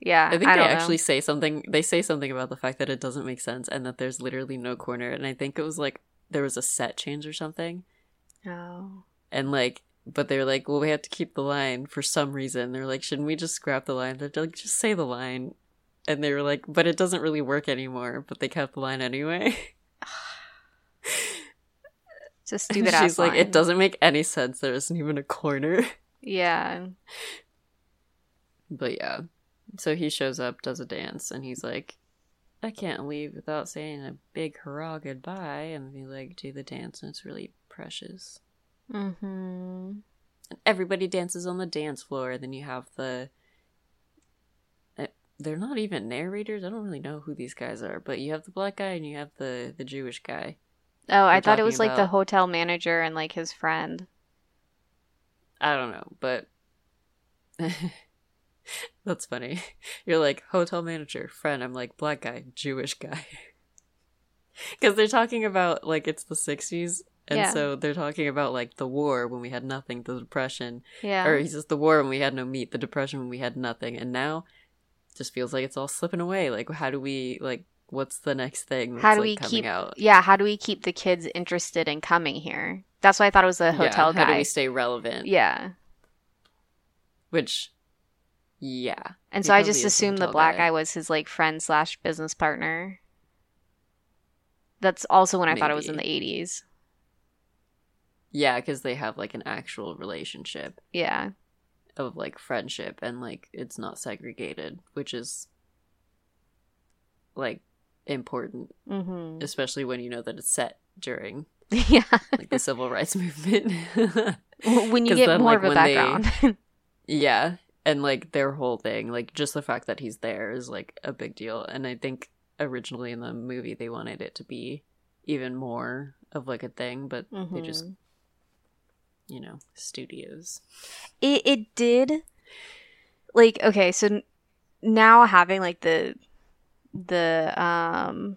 yeah. I think I they actually say something. They say something about the fact that it doesn't make sense and that there's literally no corner. And I think it was like there was a set change or something. Oh. And like, but they're like, well, we have to keep the line for some reason. They're like, shouldn't we just scrap the line? They're like, just say the line. And they were like, but it doesn't really work anymore. But they kept the line anyway. <sighs> And stupid She's like, line. it doesn't make any sense. There isn't even a corner. Yeah. But yeah. So he shows up, does a dance, and he's like, I can't leave without saying a big hurrah goodbye. And we like do the dance, and it's really precious. Mm-hmm. And everybody dances on the dance floor. And then you have the. uh, They're not even narrators. I don't really know who these guys are, but you have the black guy and you have the the Jewish guy. Oh, I thought it was like the hotel manager and like his friend. I don't know, but <laughs> <laughs> that's funny. <laughs> You're like hotel manager, friend. I'm like black guy, Jewish guy. <laughs> Because they're talking about like it's the 60s, and Yeah. so they're talking about like the war when we had nothing, the depression, Yeah. or he says the war when we had no meat, the depression when we had nothing, and now just feels like it's all slipping away. Like, how do we like? What's the next thing? That's, How do like, we coming keep out? Yeah, how do we keep the kids interested in coming here? That's why I thought it was the Yeah, hotel How do we stay relevant? yeah. Which, yeah. And so I just assumed the black guy. guy was his like friend slash business partner. That's also when I thought it was in the eighties. Yeah, because they have like an actual relationship Yeah. of like friendship and like it's not segregated, which is like important, Mm-hmm. especially when you know that it's set during <laughs> yeah. like the civil rights <laughs> movement. when you <laughs> get then, more like, of a when they- background. yeah, and like their whole thing, like just the fact that he's there is like a big deal. And I think originally in the movie they wanted it to be even more of like a thing, but they just you know studios. it it did like okay so now having like the the um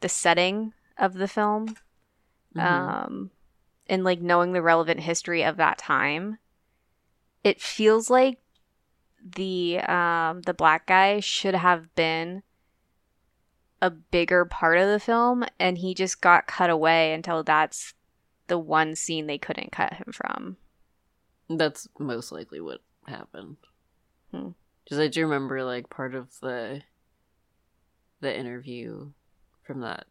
the setting of the film Mhm. um and like knowing the relevant history of that time it feels like the um the black guy should have been a bigger part of the film and he just got cut away until that's the one scene they couldn't cut him from That's most likely what happened. Hmm. Because I do remember, like, part of the the interview from that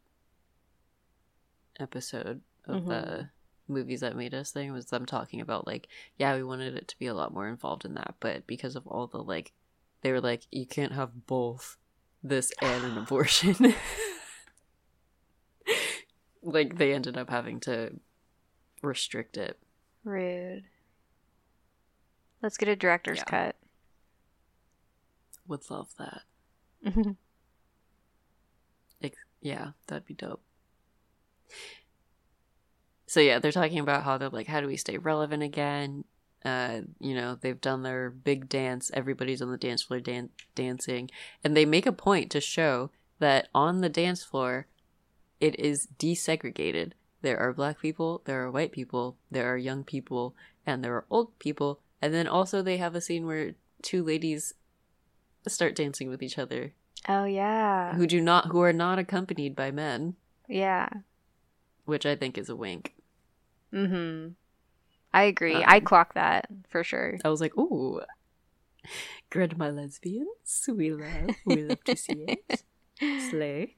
episode of Mhm. the movies that made us thing was them talking about like yeah we wanted it to be a lot more involved in that but because of all the like they were like you can't have both this and an abortion <laughs> like they ended up having to restrict it Rude. Let's get a director's Yeah. cut. would love that <laughs> yeah, that'd be dope. So yeah, they're talking about how they're like, how do we stay relevant again? Uh, you know, they've done their big dance. Everybody's on the dance floor dan- dancing, and they make a point to show that on the dance floor, it is desegregated. There are black people, there are white people, there are young people, and there are old people. And then also they have a scene where two ladies start dancing with each other oh yeah. who do not who are not accompanied by men, Yeah. Which I think is a wink. Mm-hmm. I agree. I Um, clock that for sure. I was like, ooh, grandma lesbians, we love, we love to see it, <laughs> slay.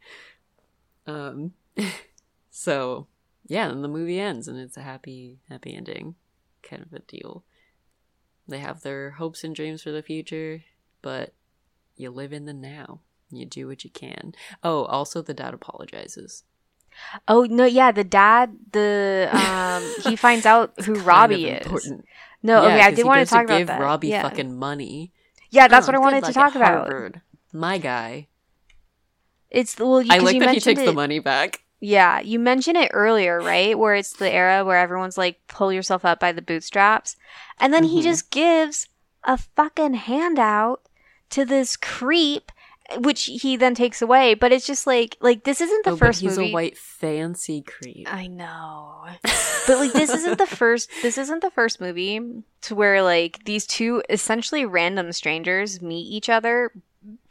Um, <laughs> so yeah, and the movie ends, and it's a happy, happy ending, kind of a deal. They have their hopes and dreams for the future, but you live in the now. You do what you can. Oh, also the dad apologizes. Oh no, yeah, the dad, the um, he <laughs> finds out who Robbie is. important. No, Yeah, okay, I did want to talk about give that. Robbie yeah. fucking money. yeah, that's what I Oh, wanted to talk about. Harvard. My guy. It's well, you, I like you that he takes the money back. Yeah, you mentioned it earlier, right? Where it's the era where everyone's like, pull yourself up by the bootstraps. And then he Mhm. just gives a fucking handout to this creep, which he then takes away. But it's just like, like this isn't the Oh, first he's movie. a white fancy creep. I know. but like this isn't the <laughs> first this isn't the first movie to where like these two essentially random strangers meet each other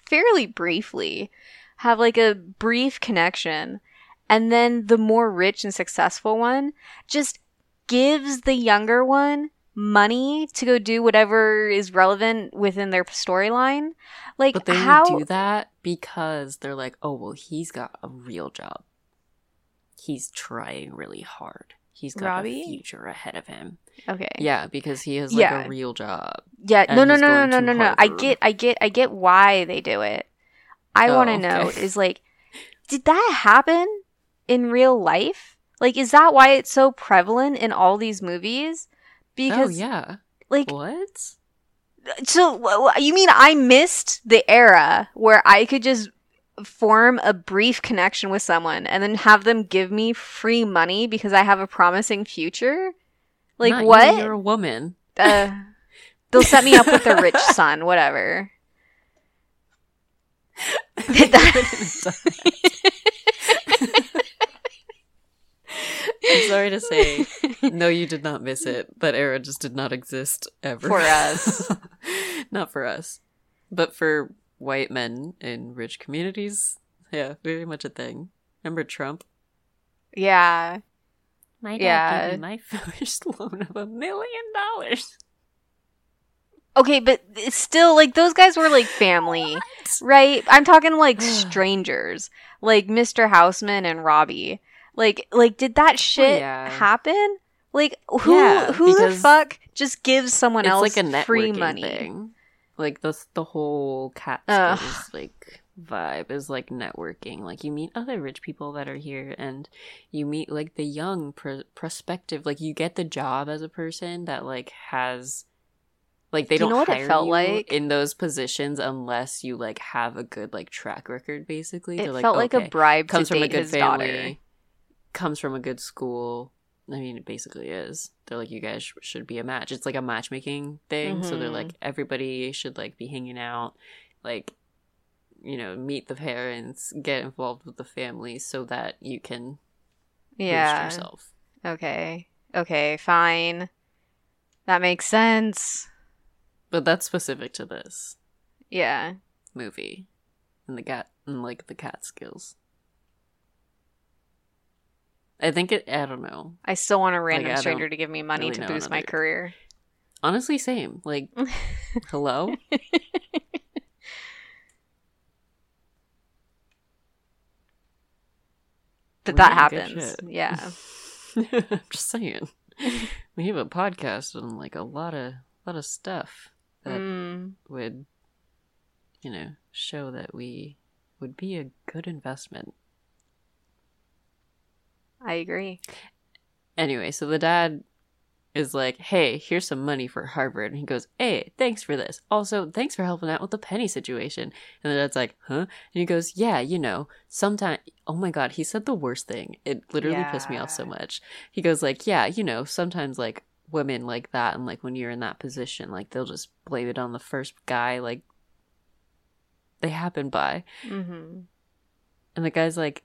fairly briefly have like a brief connection and then the more rich and successful one just gives the younger one money to go do whatever is relevant within their storyline like but they how do that because they're like, oh well, he's got a real job. He's trying really hard. He's got Robbie? a future ahead of him. okay Yeah, because he has like Yeah. a real job. Yeah, no, no, no, no, no, no, no. I get, I get, I get why they do it. I Oh, want to know is like, did that happen in real life? Like, is that why it's so prevalent in all these movies? Because, oh yeah. like, What? so you mean I missed the era where I could just form a brief connection with someone and then have them give me free money because I have a promising future? Like, Not what? You're a woman. uh, <laughs> they'll set me up with their rich son, whatever. <laughs> <laughs> Did I'm sorry to say, <laughs> no, you did not miss it. That era just did not exist ever For us. <laughs> not for us, but for white men in rich communities. Yeah, very much a thing. Remember Trump? yeah. My dad Yeah. gave me my <laughs> first loan of a million dollars. Okay, but still like those guys were like family, right? I'm talking like strangers, like Mr. Houseman and Robbie. Like, like did that oh, shit yeah. happen? Like, who Yeah, who the fuck just gives someone else like a free money? thing. Like the the whole cat like vibe is like networking. Like you meet other rich people that are here, and you meet like the young pr- prospective. Like you get the job as a person that like has. Like they Do you don't know what it hire felt you like? in those positions unless you like have a good like track record. Basically, It They're felt like a bribe comes to from a good his family, daughter. Comes from a good school. I mean, it basically is. They're like, you guys sh- should be a match. It's like a matchmaking thing. So they're Mhm. like, everybody should like be hanging out, like, you know, meet the parents, get involved with the family, so that you can Yeah. yourself. Okay. Okay. Fine. That makes sense. But that's specific to this Yeah. movie, and the cat, and like the Catskills. I think it. I don't know. I still want a random don't stranger to give me money really to boost my career. Honestly, same. Like, <laughs> hello. <laughs> that that happens. Yeah. <laughs> I'm just saying. We have a podcast and like a lot of lot of stuff that Mm. would, you know, show that we would be a good investment. I agree. Anyway, so the dad is like, "Hey, here's some money for Harvard," and he goes, "Hey, thanks for this. Also, thanks for helping out with the penny situation." And the dad's like, "Huh?" And he goes, "Yeah, you know, sometimes." Oh my god, he said the worst thing. It literally pissed me off so much. He goes like, "Yeah, you know, sometimes like women like that, and like when you're in that position, like they'll just blame it on the first guy, like they happen by." Mm-hmm. And the guy's like,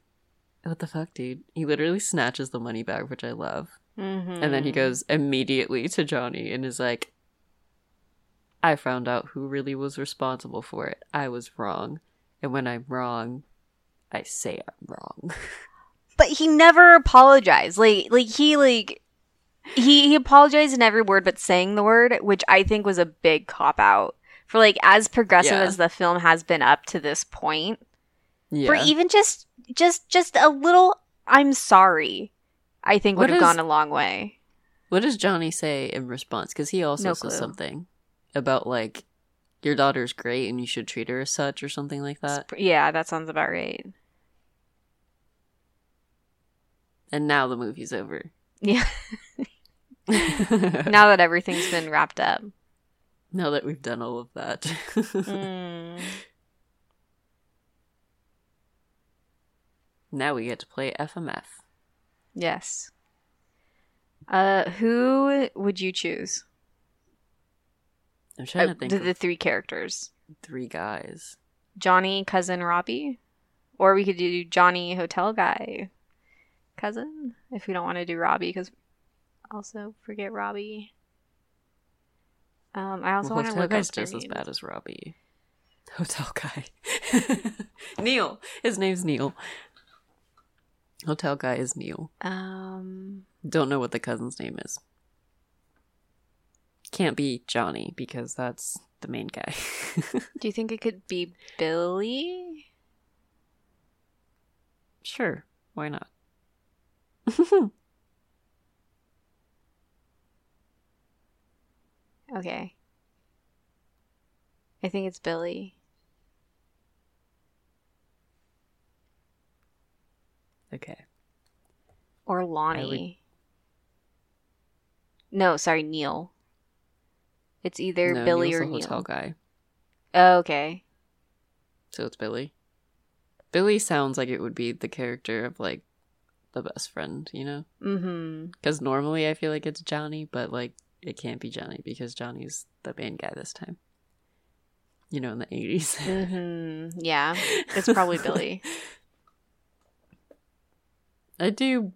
"What the fuck, dude?" He literally snatches the money back, which I love. Mm-hmm. And then he goes immediately to Johnny and is like, I found out who really was responsible for it. I was wrong. And when I'm wrong, I say I'm wrong. <laughs> But he never apologized. Like like he like he he apologized in every word but saying the word, which I think was a big cop out. For like as progressive Yeah. as the film has been up to this point, yeah. for even just just just a little I'm sorry, I think would have gone a long way. what does Johnny say in response? Because he also No says clue. something about like, your daughter's great and you should treat her as such or something like that. Yeah, that sounds about right. And now the movie's over. Yeah. now, <laughs> now that everything's been wrapped up. now that we've done all of that. Mm. Now we get to play FMF. Yes. Uh, who would you choose? I'm trying Uh, to think the, of the three characters: three guys. Johnny, cousin, Robbie, or we could do Johnny, hotel guy, cousin. If we don't want to do Robbie, because also forget Robbie. Um, I also Well, want to look Guy's up their just as bad as Robbie. <laughs> Hotel Guy. <laughs> Neil. His name's Neil. Hotel Guy is Neil. Um, Don't know what the cousin's name is. Can't be Johnny because that's the main guy. <laughs> do you think it could be Billy? sure. Why not? <laughs> Okay. I think it's Billy. Okay. Or Lonnie. No, sorry, Neil. It's either No, Billy Neil's or the hotel Neil. guy. Oh, okay. So it's Billy. Billy sounds like it would be the character of like the best friend, you know? Mm-hmm. Because normally I feel like it's Johnny, but like it can't be Johnny because Johnny's the main guy this time. You know, in the 80s. Mm-hmm. Yeah. It's <laughs> probably Billy. I do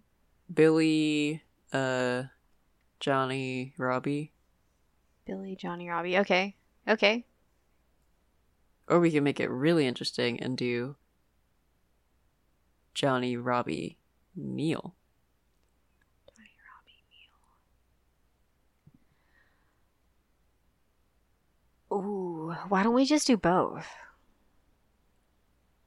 Billy, uh, Johnny, Robbie. Billy, Johnny, Robbie. Okay. Okay. Or we can make it really interesting and do Johnny, Robbie, Neil. Johnny, Robbie, Neil. Ooh, why don't we just do both?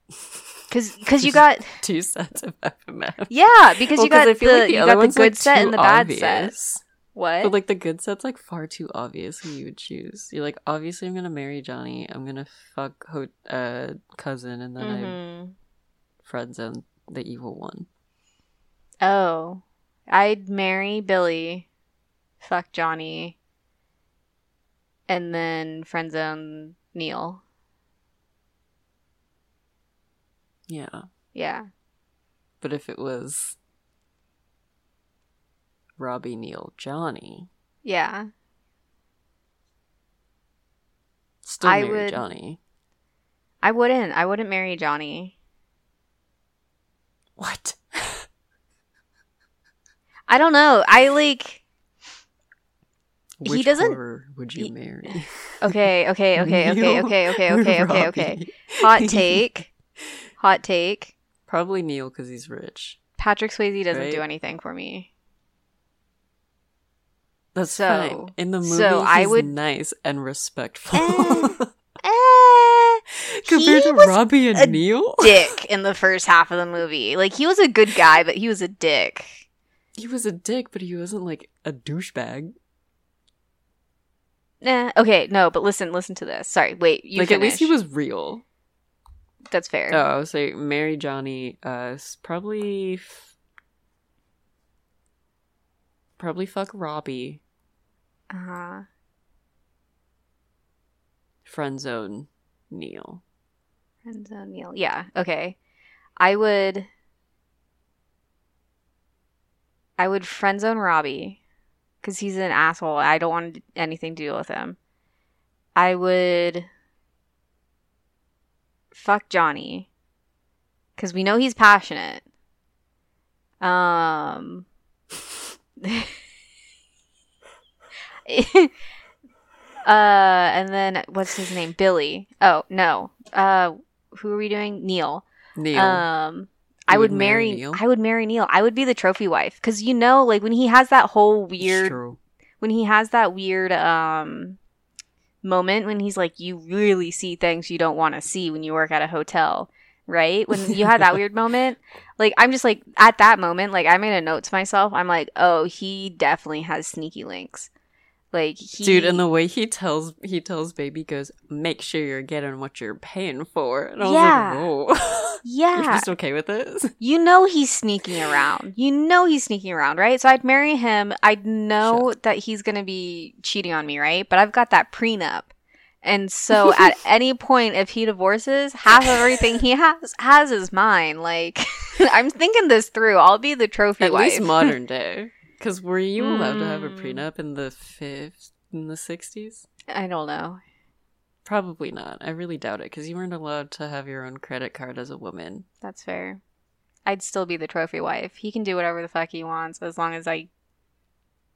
<laughs> Cause, cause you got Two sets of FMF. yeah, because Well, you got I the, like you other got the good like, set and the bad set. What? But like the good set's like far too obvious who you would choose. You're like, obviously I'm gonna marry Johnny. I'm gonna fuck ho- uh cousin, and then I Mhm. friend zone the evil one. Oh, I'd marry Billy, fuck Johnny, and then friend zone Neil. Yeah, Yeah. but if it was Robbie, Neil, Johnny, Yeah. still I marry would- Johnny. I wouldn't. I wouldn't marry Johnny. What? I don't know. I like. He Which doesn't- would you he- marry? Okay. Okay. Okay. Okay. <laughs> Okay. Okay. Okay. Okay. Okay. Hot take. Hot take. Probably Neil because he's rich. Patrick Swayze doesn't do anything for me. That's So- fine. In the movie, so I he's would- nice and respectful. Eh. <laughs> Eh. Compared to Robbie and a Neil, <laughs> dick in the first half of the movie. Like he was a good guy, but he was a dick. he was a dick, but he wasn't like a douchebag. Nah, okay, no, but listen, listen to this. Sorry, wait, you like at least he was real. That's fair. Oh, I would say marry Johnny. Uh, probably, f- probably fuck Robbie. Uh-huh. Friend zone Neil. Friends Neil. Yeah, okay. I would I would friend zone Robbie because he's an asshole. I don't want anything to do with him. I would fuck Johnny because we know he's passionate. Um. <laughs> uh, and then what's his name? Billy. Oh no. Uh, who are we doing? Neil. Neil. Um, I would, would marry. Neil? I would marry Neil. I would be the trophy wife because you know, like when he has that whole weird, true. when he has that weird um moment when he's like, you really see things you don't want to see when you work at a hotel, right? When you had that <laughs> weird moment, like I'm just like at that moment, like I made a note to myself. I'm like, oh, he definitely has sneaky links. Like he, Dude, and the way he tells he tells baby goes, make sure you're getting what you're paying for. And I was Yeah. like, whoa. <laughs> You're just okay with this? You know he's sneaking around. You know he's sneaking around, right? So I'd marry him. I'd know that he's going to be cheating on me, right? But I've got that prenup. And so at <laughs> any point if he divorces, half of everything he has has is mine. Like <laughs> I'm thinking this through. I'll be the trophy At wife. least modern day. Because were you allowed to have a Mm. prenup in the fifth, in the sixties? I don't know. Probably not. I really doubt it. Because you weren't allowed to have your own credit card as a woman. That's fair. I'd still be the trophy wife. He can do whatever the fuck he wants as long as I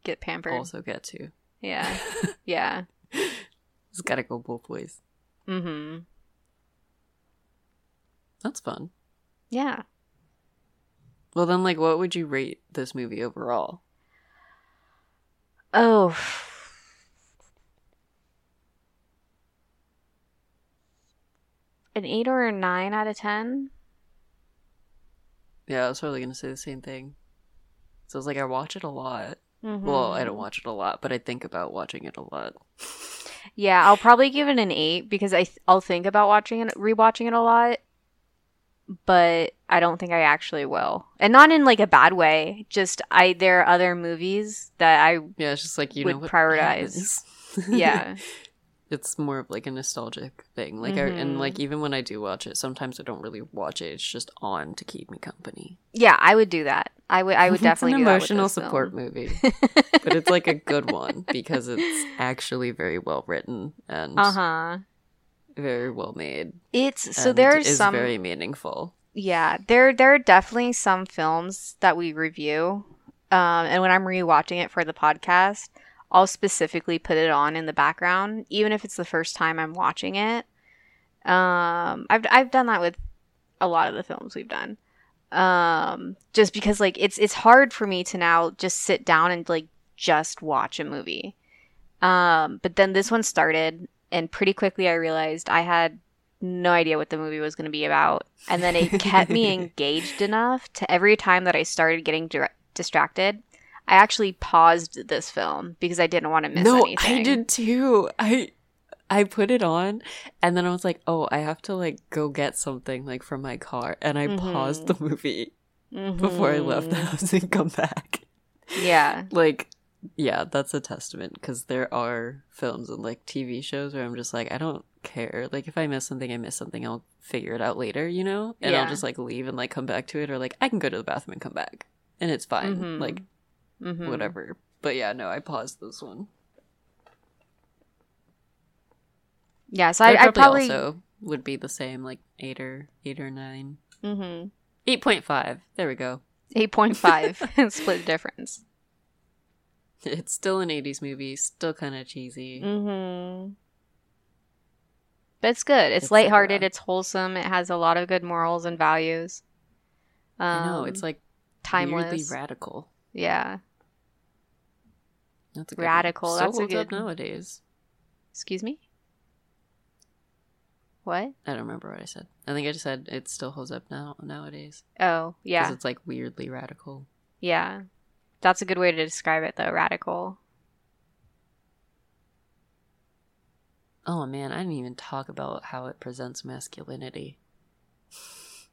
get pampered. Also get to. Yeah. <laughs> Yeah. it's gotta go both ways. Mm Mhm. That's fun. Yeah. Well, then, like, what would you rate this movie overall? Oh. An 8 or a 9 out of 10? Yeah, I was totally gonna say the same thing. So it's like I watch it a lot. Mm-hmm. Well, I don't watch it a lot, but I think about watching it a lot. <laughs> Yeah, I'll probably give it an 8 because I th- I'll think about watching it rewatching it a lot, but I don't think I actually will. And not in like a bad way, just I there are other movies that I Yeah, it's just like you Would know prioritize. <laughs> <laughs> yeah. it's more of like a nostalgic thing. Like, I, and like even when I do watch it, sometimes I don't really watch it. It's just on to keep me company. Yeah, I would do that. I would I would <laughs> definitely an emotional this film. support movie, but it's like a good one because it's actually very well written and Uh-huh. Very well made. It's so there's some very meaningful. Yeah, there there are definitely some films that we review, um, and when I'm rewatching it for the podcast, I'll specifically put it on in the background, even if it's the first time I'm watching it. Um, I've I've done that with a lot of the films we've done, um, just because like it's it's hard for me to now just sit down and like just watch a movie. Um, but then this one started, and pretty quickly I realized I had no idea what the movie was going to be about. And then it kept me <laughs> engaged enough to every time that I started getting dir- distracted, I actually paused this film because I didn't want to miss no, anything. I did too. I I put it on and then I was like, "Oh, I have to like go get something like from my car." And I mm-hmm. paused the movie mm-hmm. before I left the house and come back. Yeah. <laughs> Like yeah, that's a testament because there are films and like TV shows where I'm just like, I don't care. Like if I miss something, I miss something. I'll figure it out later, you know? And Yeah. I'll just like leave and like come back to it or like I can go to the bathroom and come back. And it's fine. Mhm. Like Mhm. whatever. But yeah, no, I paused this one. Yeah, so I, I, probably, also would be the same, like eight or eight or nine. mm-hmm. Eight point five. There we go. 8.5. <laughs> Split difference. It's still an eighties movie, still kinda cheesy. hmm But it's good. It's, It's lighthearted. It's wholesome. It has a lot of good morals and values. Um, I know, it's like timeless. weirdly radical. yeah. That's a good one. Radical, Still that's holds up good- nowadays. Excuse me? What? I don't remember what I said. I think I just said it still holds up now nowadays. Oh, yeah. Because it's like weirdly radical. Yeah. That's a good way to describe it, though. Radical. Oh man, I didn't even talk about how it presents masculinity.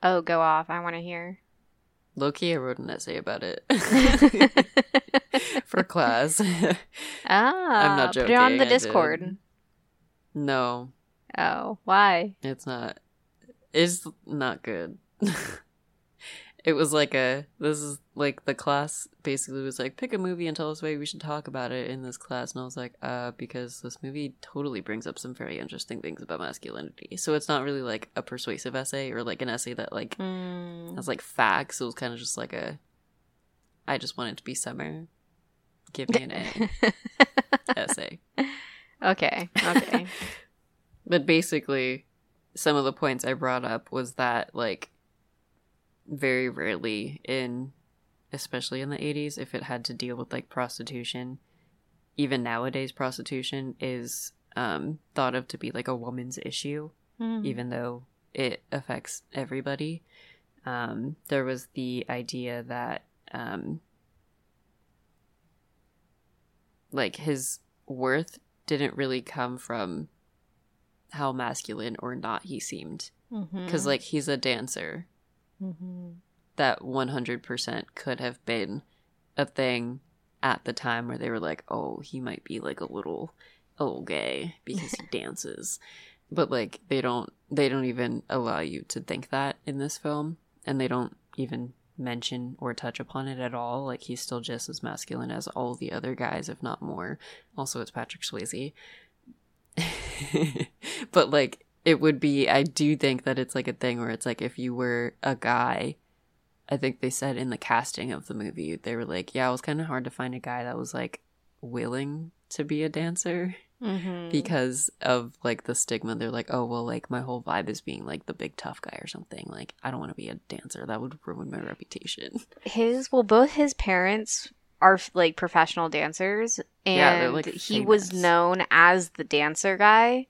Oh, go off. I want to hear. Lowkey, I wrote an essay about it <laughs> for class. ah, I'm not joking. Put it on the I Discord. did. no, Oh, why? it's not. It's not good. <laughs> it was like a. This is like the class basically was like, pick a movie and tell us why we should talk about it in this class. And I was like, uh, because this movie totally brings up some very interesting things about masculinity. So it's not really like a persuasive essay or like an essay that like Mm. has like facts. It was kind of just like a. I just wanted to be summer. Give me an A <laughs> essay. okay. Okay. <laughs> But basically, some of the points I brought up was that like very rarely in especially in the 80s if it had to deal with like prostitution. Even nowadays prostitution is um thought of to be like a woman's issue Mm. even though it affects everybody. Um there was the idea that um like his worth didn't really come from how masculine or not he seemed. Because like he's a dancer Mhm. that 100% could have been a thing at the time where they were like oh he might be like a little oh gay because he <laughs> dances. But like they don't they don't even allow you to think that in this film. And they don't even mention or touch upon it at all. Like he's still just as masculine as all the other guys if not more. Also it's patrick swayze. <laughs> But like it would be i do think that it's like a thing where it's like if you were a guy i think they said in the casting of the movie they were like yeah it was kind of hard to find a guy that was like willing to be a dancer Mhm. because of like the stigma. They're like oh well like my whole vibe is being like the big tough guy or something. Like i don't want to be a dancer. That would ruin my reputation. His well, both his parents are like professional dancers, and Yeah, like, he was known as the dancer guy.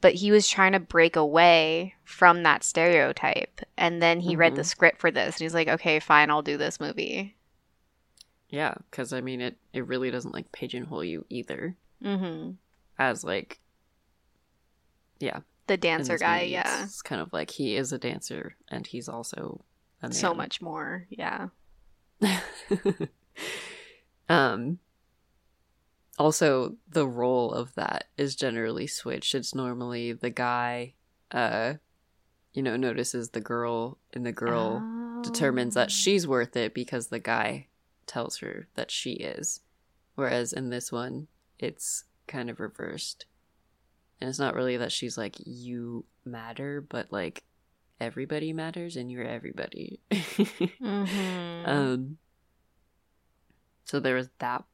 But he was trying to break away from that stereotype, and then he read the Mhm. script for this, and he's like, "Okay, fine, I'll do this movie." yeah because i mean it it really doesn't like pigeonhole you either Mm-hmm. as like yeah The dancer guy, movie, yeah, it's kind of like he is a dancer and he's also a so much more, yeah. <laughs> um also the role of that is generally switched it's normally the guy uh you know notices the girl and the girl determines that Oh. she's worth it because the guy tells her that she is whereas in this one it's kind of reversed and it's not really that she's like you matter but like everybody matters and you're everybody <laughs> Mhm. um so there was that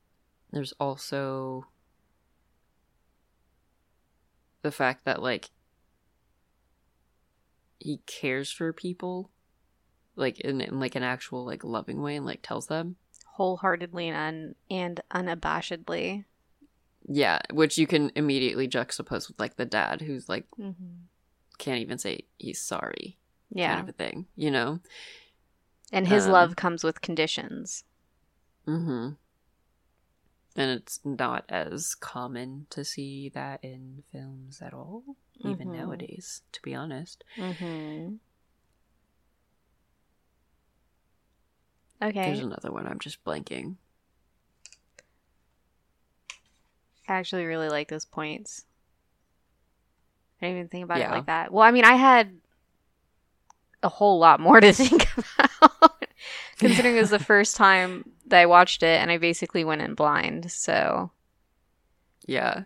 there's also the fact that like he cares for people like in, in like an actual like loving way and like tells them wholeheartedly and un- and unabashedly. yeah which you can immediately juxtapose with like the dad who's like Mm-hmm. can't even say he's sorry Yeah, kind of a thing you know and his um, love comes with conditions. Mm-hmm. And it's not as common to see that in films at all, even Mhm. nowadays, to be honest. Mm-hmm. Okay. There's another one I'm just blanking. I actually really like those points. I didn't even think about it like that. Well, I mean, I had a whole lot more to <laughs> think about, considering it was the <laughs> first time I watched it, and I basically went in blind. So, Yeah.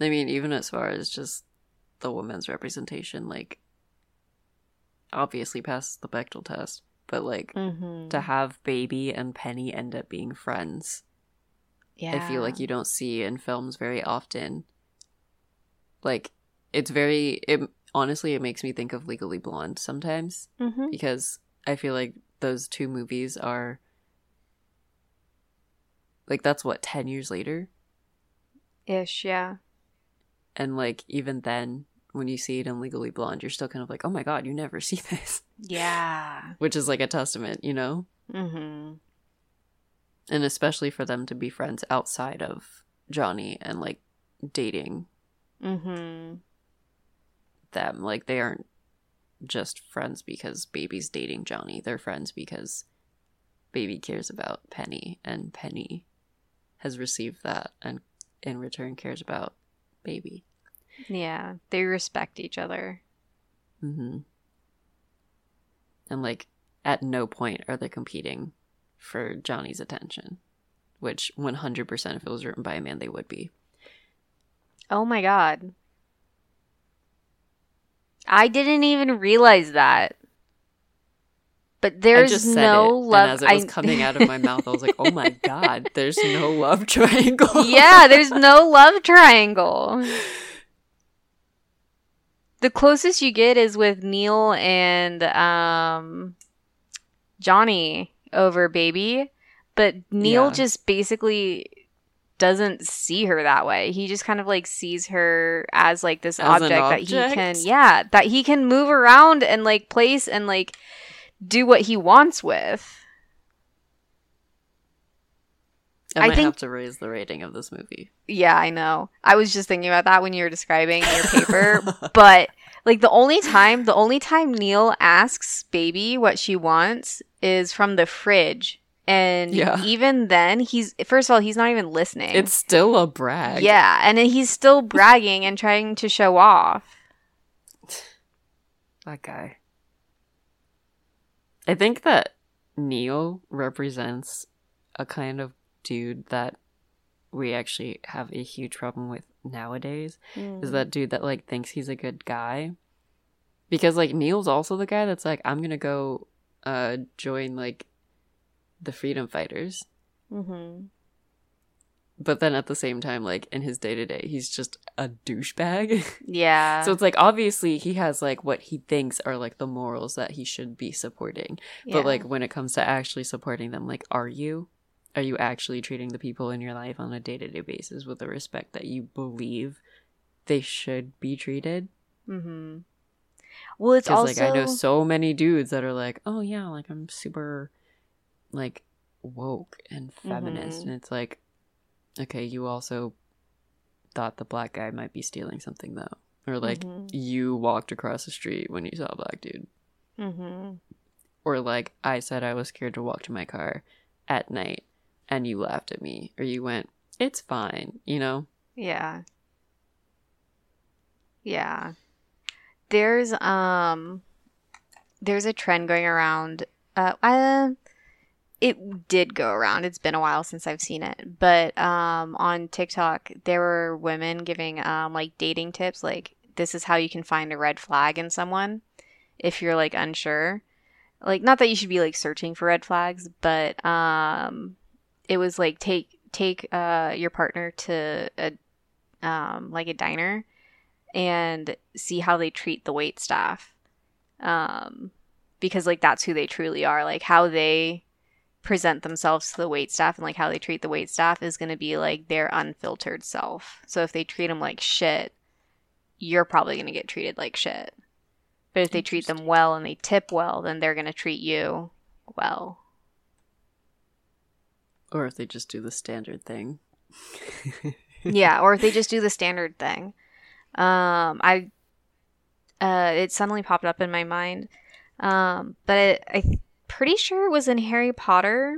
I mean, even as far as just the woman's representation, like, obviously passes the Bechdel test, but like, mm-hmm. to have Baby and Penny end up being friends yeah, I feel like you don't see in films very often. Like it's very it honestly it makes me think of Legally Blonde sometimes Mm-hmm. because I feel like those two movies are like that's what 10 years later Ish, yeah. and like even then when you see it in legally blonde you're still kind of like oh my god you never <laughs> see this Yeah. which is like a testament you know Mm-hmm. and especially for them to be friends outside of johnny and like dating Mm-hmm. them like they aren't just friends because baby's dating johnny they're friends because baby cares about penny and penny has received that and in return cares about baby Yeah. They respect each other. Mm-hmm. And like, at no point are they competing for Johnny's attention, which 100% if it was written by a man, they would be. Oh my god. I didn't even realize that. But there's I just said no it, love. and as it was I- coming out of my <laughs> mouth, I was like, "Oh my god, there's no love triangle." yeah, there's <laughs> no love triangle. The closest you get is with Neil and um, Johnny over baby, but Neil Yeah. just basically doesn't see her that way. He just kind of like sees her as like this As an object that he can yeah, that he can move around and like place and like do what he wants with. I I might think- have to raise the rating of this movie. Yeah, I know. I was just thinking about that when you were describing your paper, <laughs> but like the only time, the only time Neil asks baby what she wants is from the fridge. And Yeah. even then, he's first of all, he's not even listening. It's still a brag. yeah, and then he's still bragging and trying to show off. <sighs> That guy. I think that Neil represents a kind of dude that we actually have a huge problem with nowadays. Is that dude that like thinks he's a good guy? Because like Neil's also the guy that's like, I'm gonna go uh join like the freedom fighters. Mm-hmm. But then at the same time, like in his day to day, he's just a douchebag. <laughs> Yeah. so it's like obviously he has like what he thinks are like the morals that he should be supporting. yeah. But like when it comes to actually supporting them, like are you? Are you actually treating the people in your life on a day to day basis with the respect that you believe they should be treated? Mm-hmm. Well, it's Because also like I know so many dudes that are like, oh yeah, like I'm super like woke and feminist, Mhm. and it's like, okay, you also thought the black guy might be stealing something though, or like Mhm. you walked across the street when you saw a black dude, Mm-hmm. or like I said I was scared to walk to my car at night, and you laughed at me, or you went, it's fine, you know. Yeah. Yeah. There's um there's a trend going around uh I it did go around. It's been a while since I've seen it. But um on TikTok there were women giving um like dating tips like this is how you can find a red flag in someone if you're like unsure. Like not that you should be like searching for red flags, but um it was like take take uh your partner to a um like a diner and see how they treat the wait staff um because like that's who they truly are like how they present themselves to the wait staff and like how they treat the wait staff is going to be like their unfiltered self so if they treat them like shit you're probably going to get treated like shit but if they treat them well and they tip well then they're going to treat you well Or if they just do the standard thing. <laughs> yeah, or if they just do the standard thing. Um, I, uh, it suddenly popped up in my mind. Um, but it, I'm pretty sure it was in Harry Potter.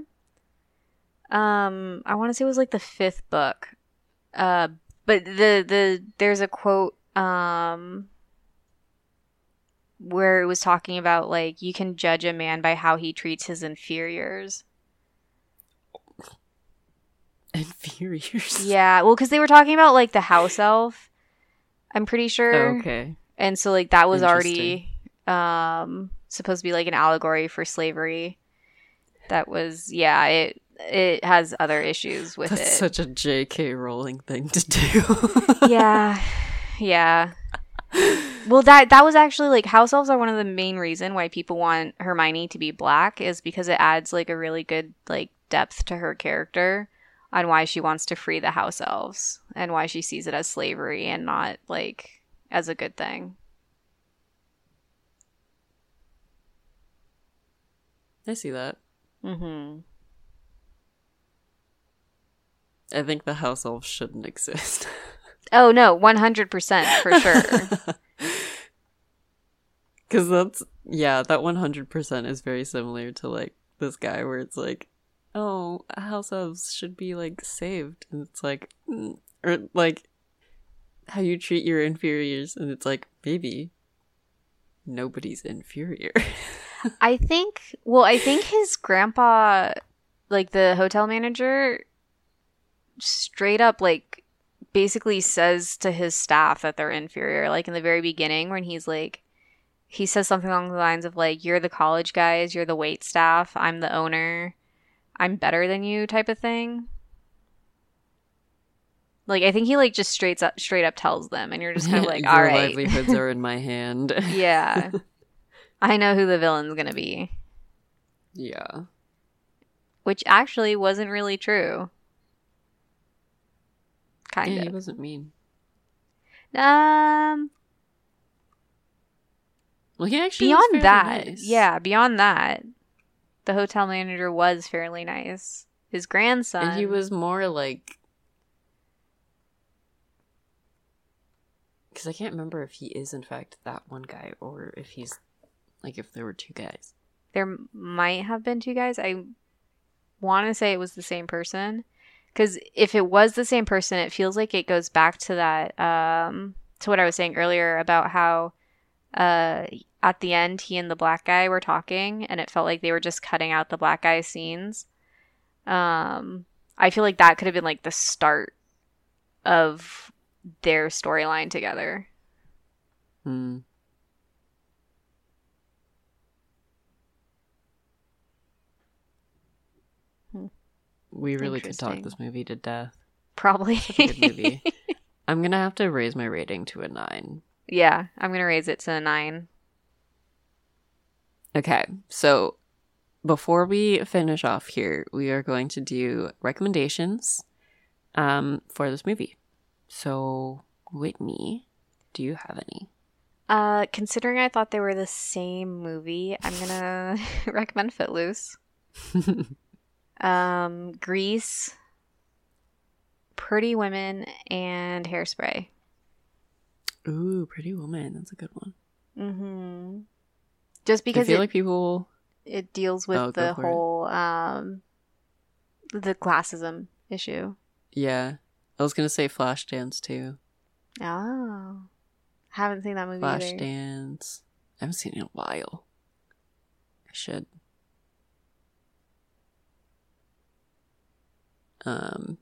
Um, I want to say it was like the fifth book. Uh, but the the there's a quote um where it was talking about like you can judge a man by how he treats his inferiors. <laughs> Inferiors. Yeah, well, because they were talking about like the house elf. I'm pretty sure. Okay. And so like that was already um supposed to be like an allegory for slavery. That was yeah, it it has other issues with That's it. such a J.K. Rowling thing to do. <laughs> yeah. Yeah. Well that that was actually like house elves are one of the main reason why people want Hermione to be black is because it adds like a really good like depth to her character. on why she wants to free the house elves and why she sees it as slavery and not like as a good thing. I see that. Mm-hmm. I think the house elves shouldn't exist. <laughs> Oh no, one hundred percent for sure. <laughs> Because that's, yeah, that 100% is very similar to like this guy where it's like, oh, house elves should be like saved. And it's like, mm, or like how you treat your inferiors. And it's like, maybe nobody's inferior. <laughs> I think. Well, I think his grandpa, like the hotel manager, straight up like basically says to his staff that they're inferior. Like in the very beginning, when he's like, he says something along the lines of like, "You're the college guys, you're the wait staff, I'm the owner, I'm better than you," type of thing. Like I think he like just straight up straight up tells them, and you're just kind of <laughs> like, "All right, livelihoods are in my hand. <laughs> yeah, <laughs> I know who the villain's gonna be," yeah. which actually wasn't really true. Kind Yeah, of. he wasn't mean. Um, Well, he actually beyond that, nice. yeah, beyond that, the hotel manager was fairly nice. His grandson, And he was more like. Because I can't remember if he is, in fact, that one guy or if he's. Like, if there were two guys. there might have been two guys. I want to say it was the same person because if it was the same person, it feels like it goes back to that um, to what I was saying earlier about how uh, at the end he and the black guy were talking, and it felt like they were just cutting out the black guy's scenes. Um, I feel like that could have been like the start of their storyline together. Hmm. We really could talk this movie to death. Probably. Good movie. <laughs> I'm gonna have to raise my rating to a nine. yeah, I'm gonna raise it to a nine. Okay, so before we finish off here, we are going to do recommendations um, for this movie. So, Whitney, do you have any? Uh, considering I thought they were the same movie, I'm gonna <laughs> recommend Footloose. <laughs> Um, Grease, Pretty Women, and Hairspray. Ooh, Pretty Woman. That's a good one. Mm-hmm. Just because I feel it, like people. it deals with Oh, the whole um the classism issue. Yeah, I was gonna say Flashdance too. Oh, haven't seen that movie. Flashdance. I haven't seen it in a while. I should. Um,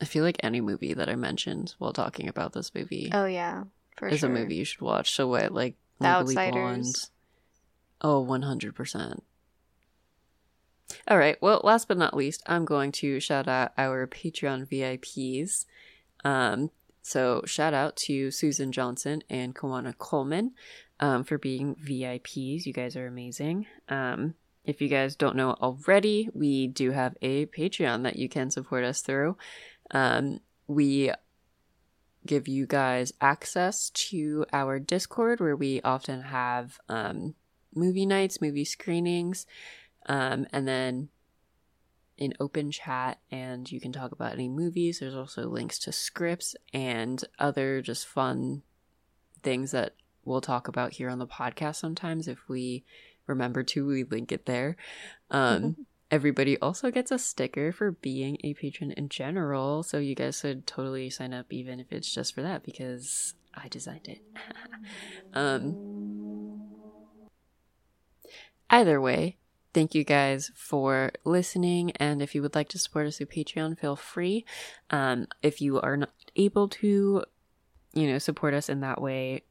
I feel like any movie that I mentioned while talking about this movie Oh yeah, for is sure. a movie you should watch. So what, like The Legally Outsiders. Oh, one hundred percent. All right. Well, last but not least, I'm going to shout out our Patreon VIPs. Um, so shout out to Susan Johnson and Kawana Coleman um, for being VIPs. You guys are amazing. Um, if you guys don't know already, we do have a Patreon that you can support us through. Um, we give you guys access to our Discord where we often have um, movie nights, movie screenings, um, and then an open chat, and you can talk about any movies. There's also links to scripts and other just fun things that we'll talk about here on the podcast sometimes if we remember to. We link it there. Um, everybody also gets a sticker for being a patron in general, so you guys should totally sign up, even if it's just for that, because I designed it. <laughs> um, either way, thank you guys for listening. And if you would like to support us through Patreon, feel free. Um, if you are not able to, you know, support us in that way,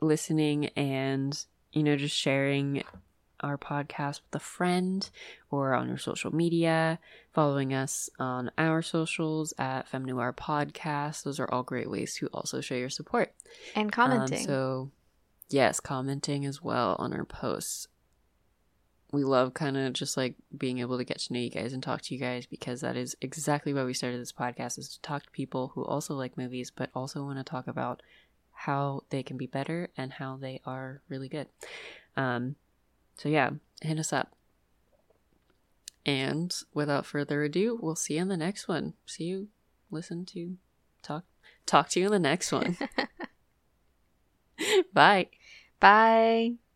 listening and, you know, just sharing our podcast with a friend or on your social media, following us on our socials at Femme Noir Podcast. Those are all great ways to also show your support. and Um, commenting. so, yes, commenting as well on our posts. we love kind of just like being able to get to know you guys and talk to you guys because that is exactly why we started this podcast is to talk to people who also like movies but also want to talk about how they can be better and how they are really good. Um, so yeah, hit us up. And without further ado, we'll see you in the next one. See you, listen to, talk, talk to you in the next one. <laughs> <laughs> Bye. Bye.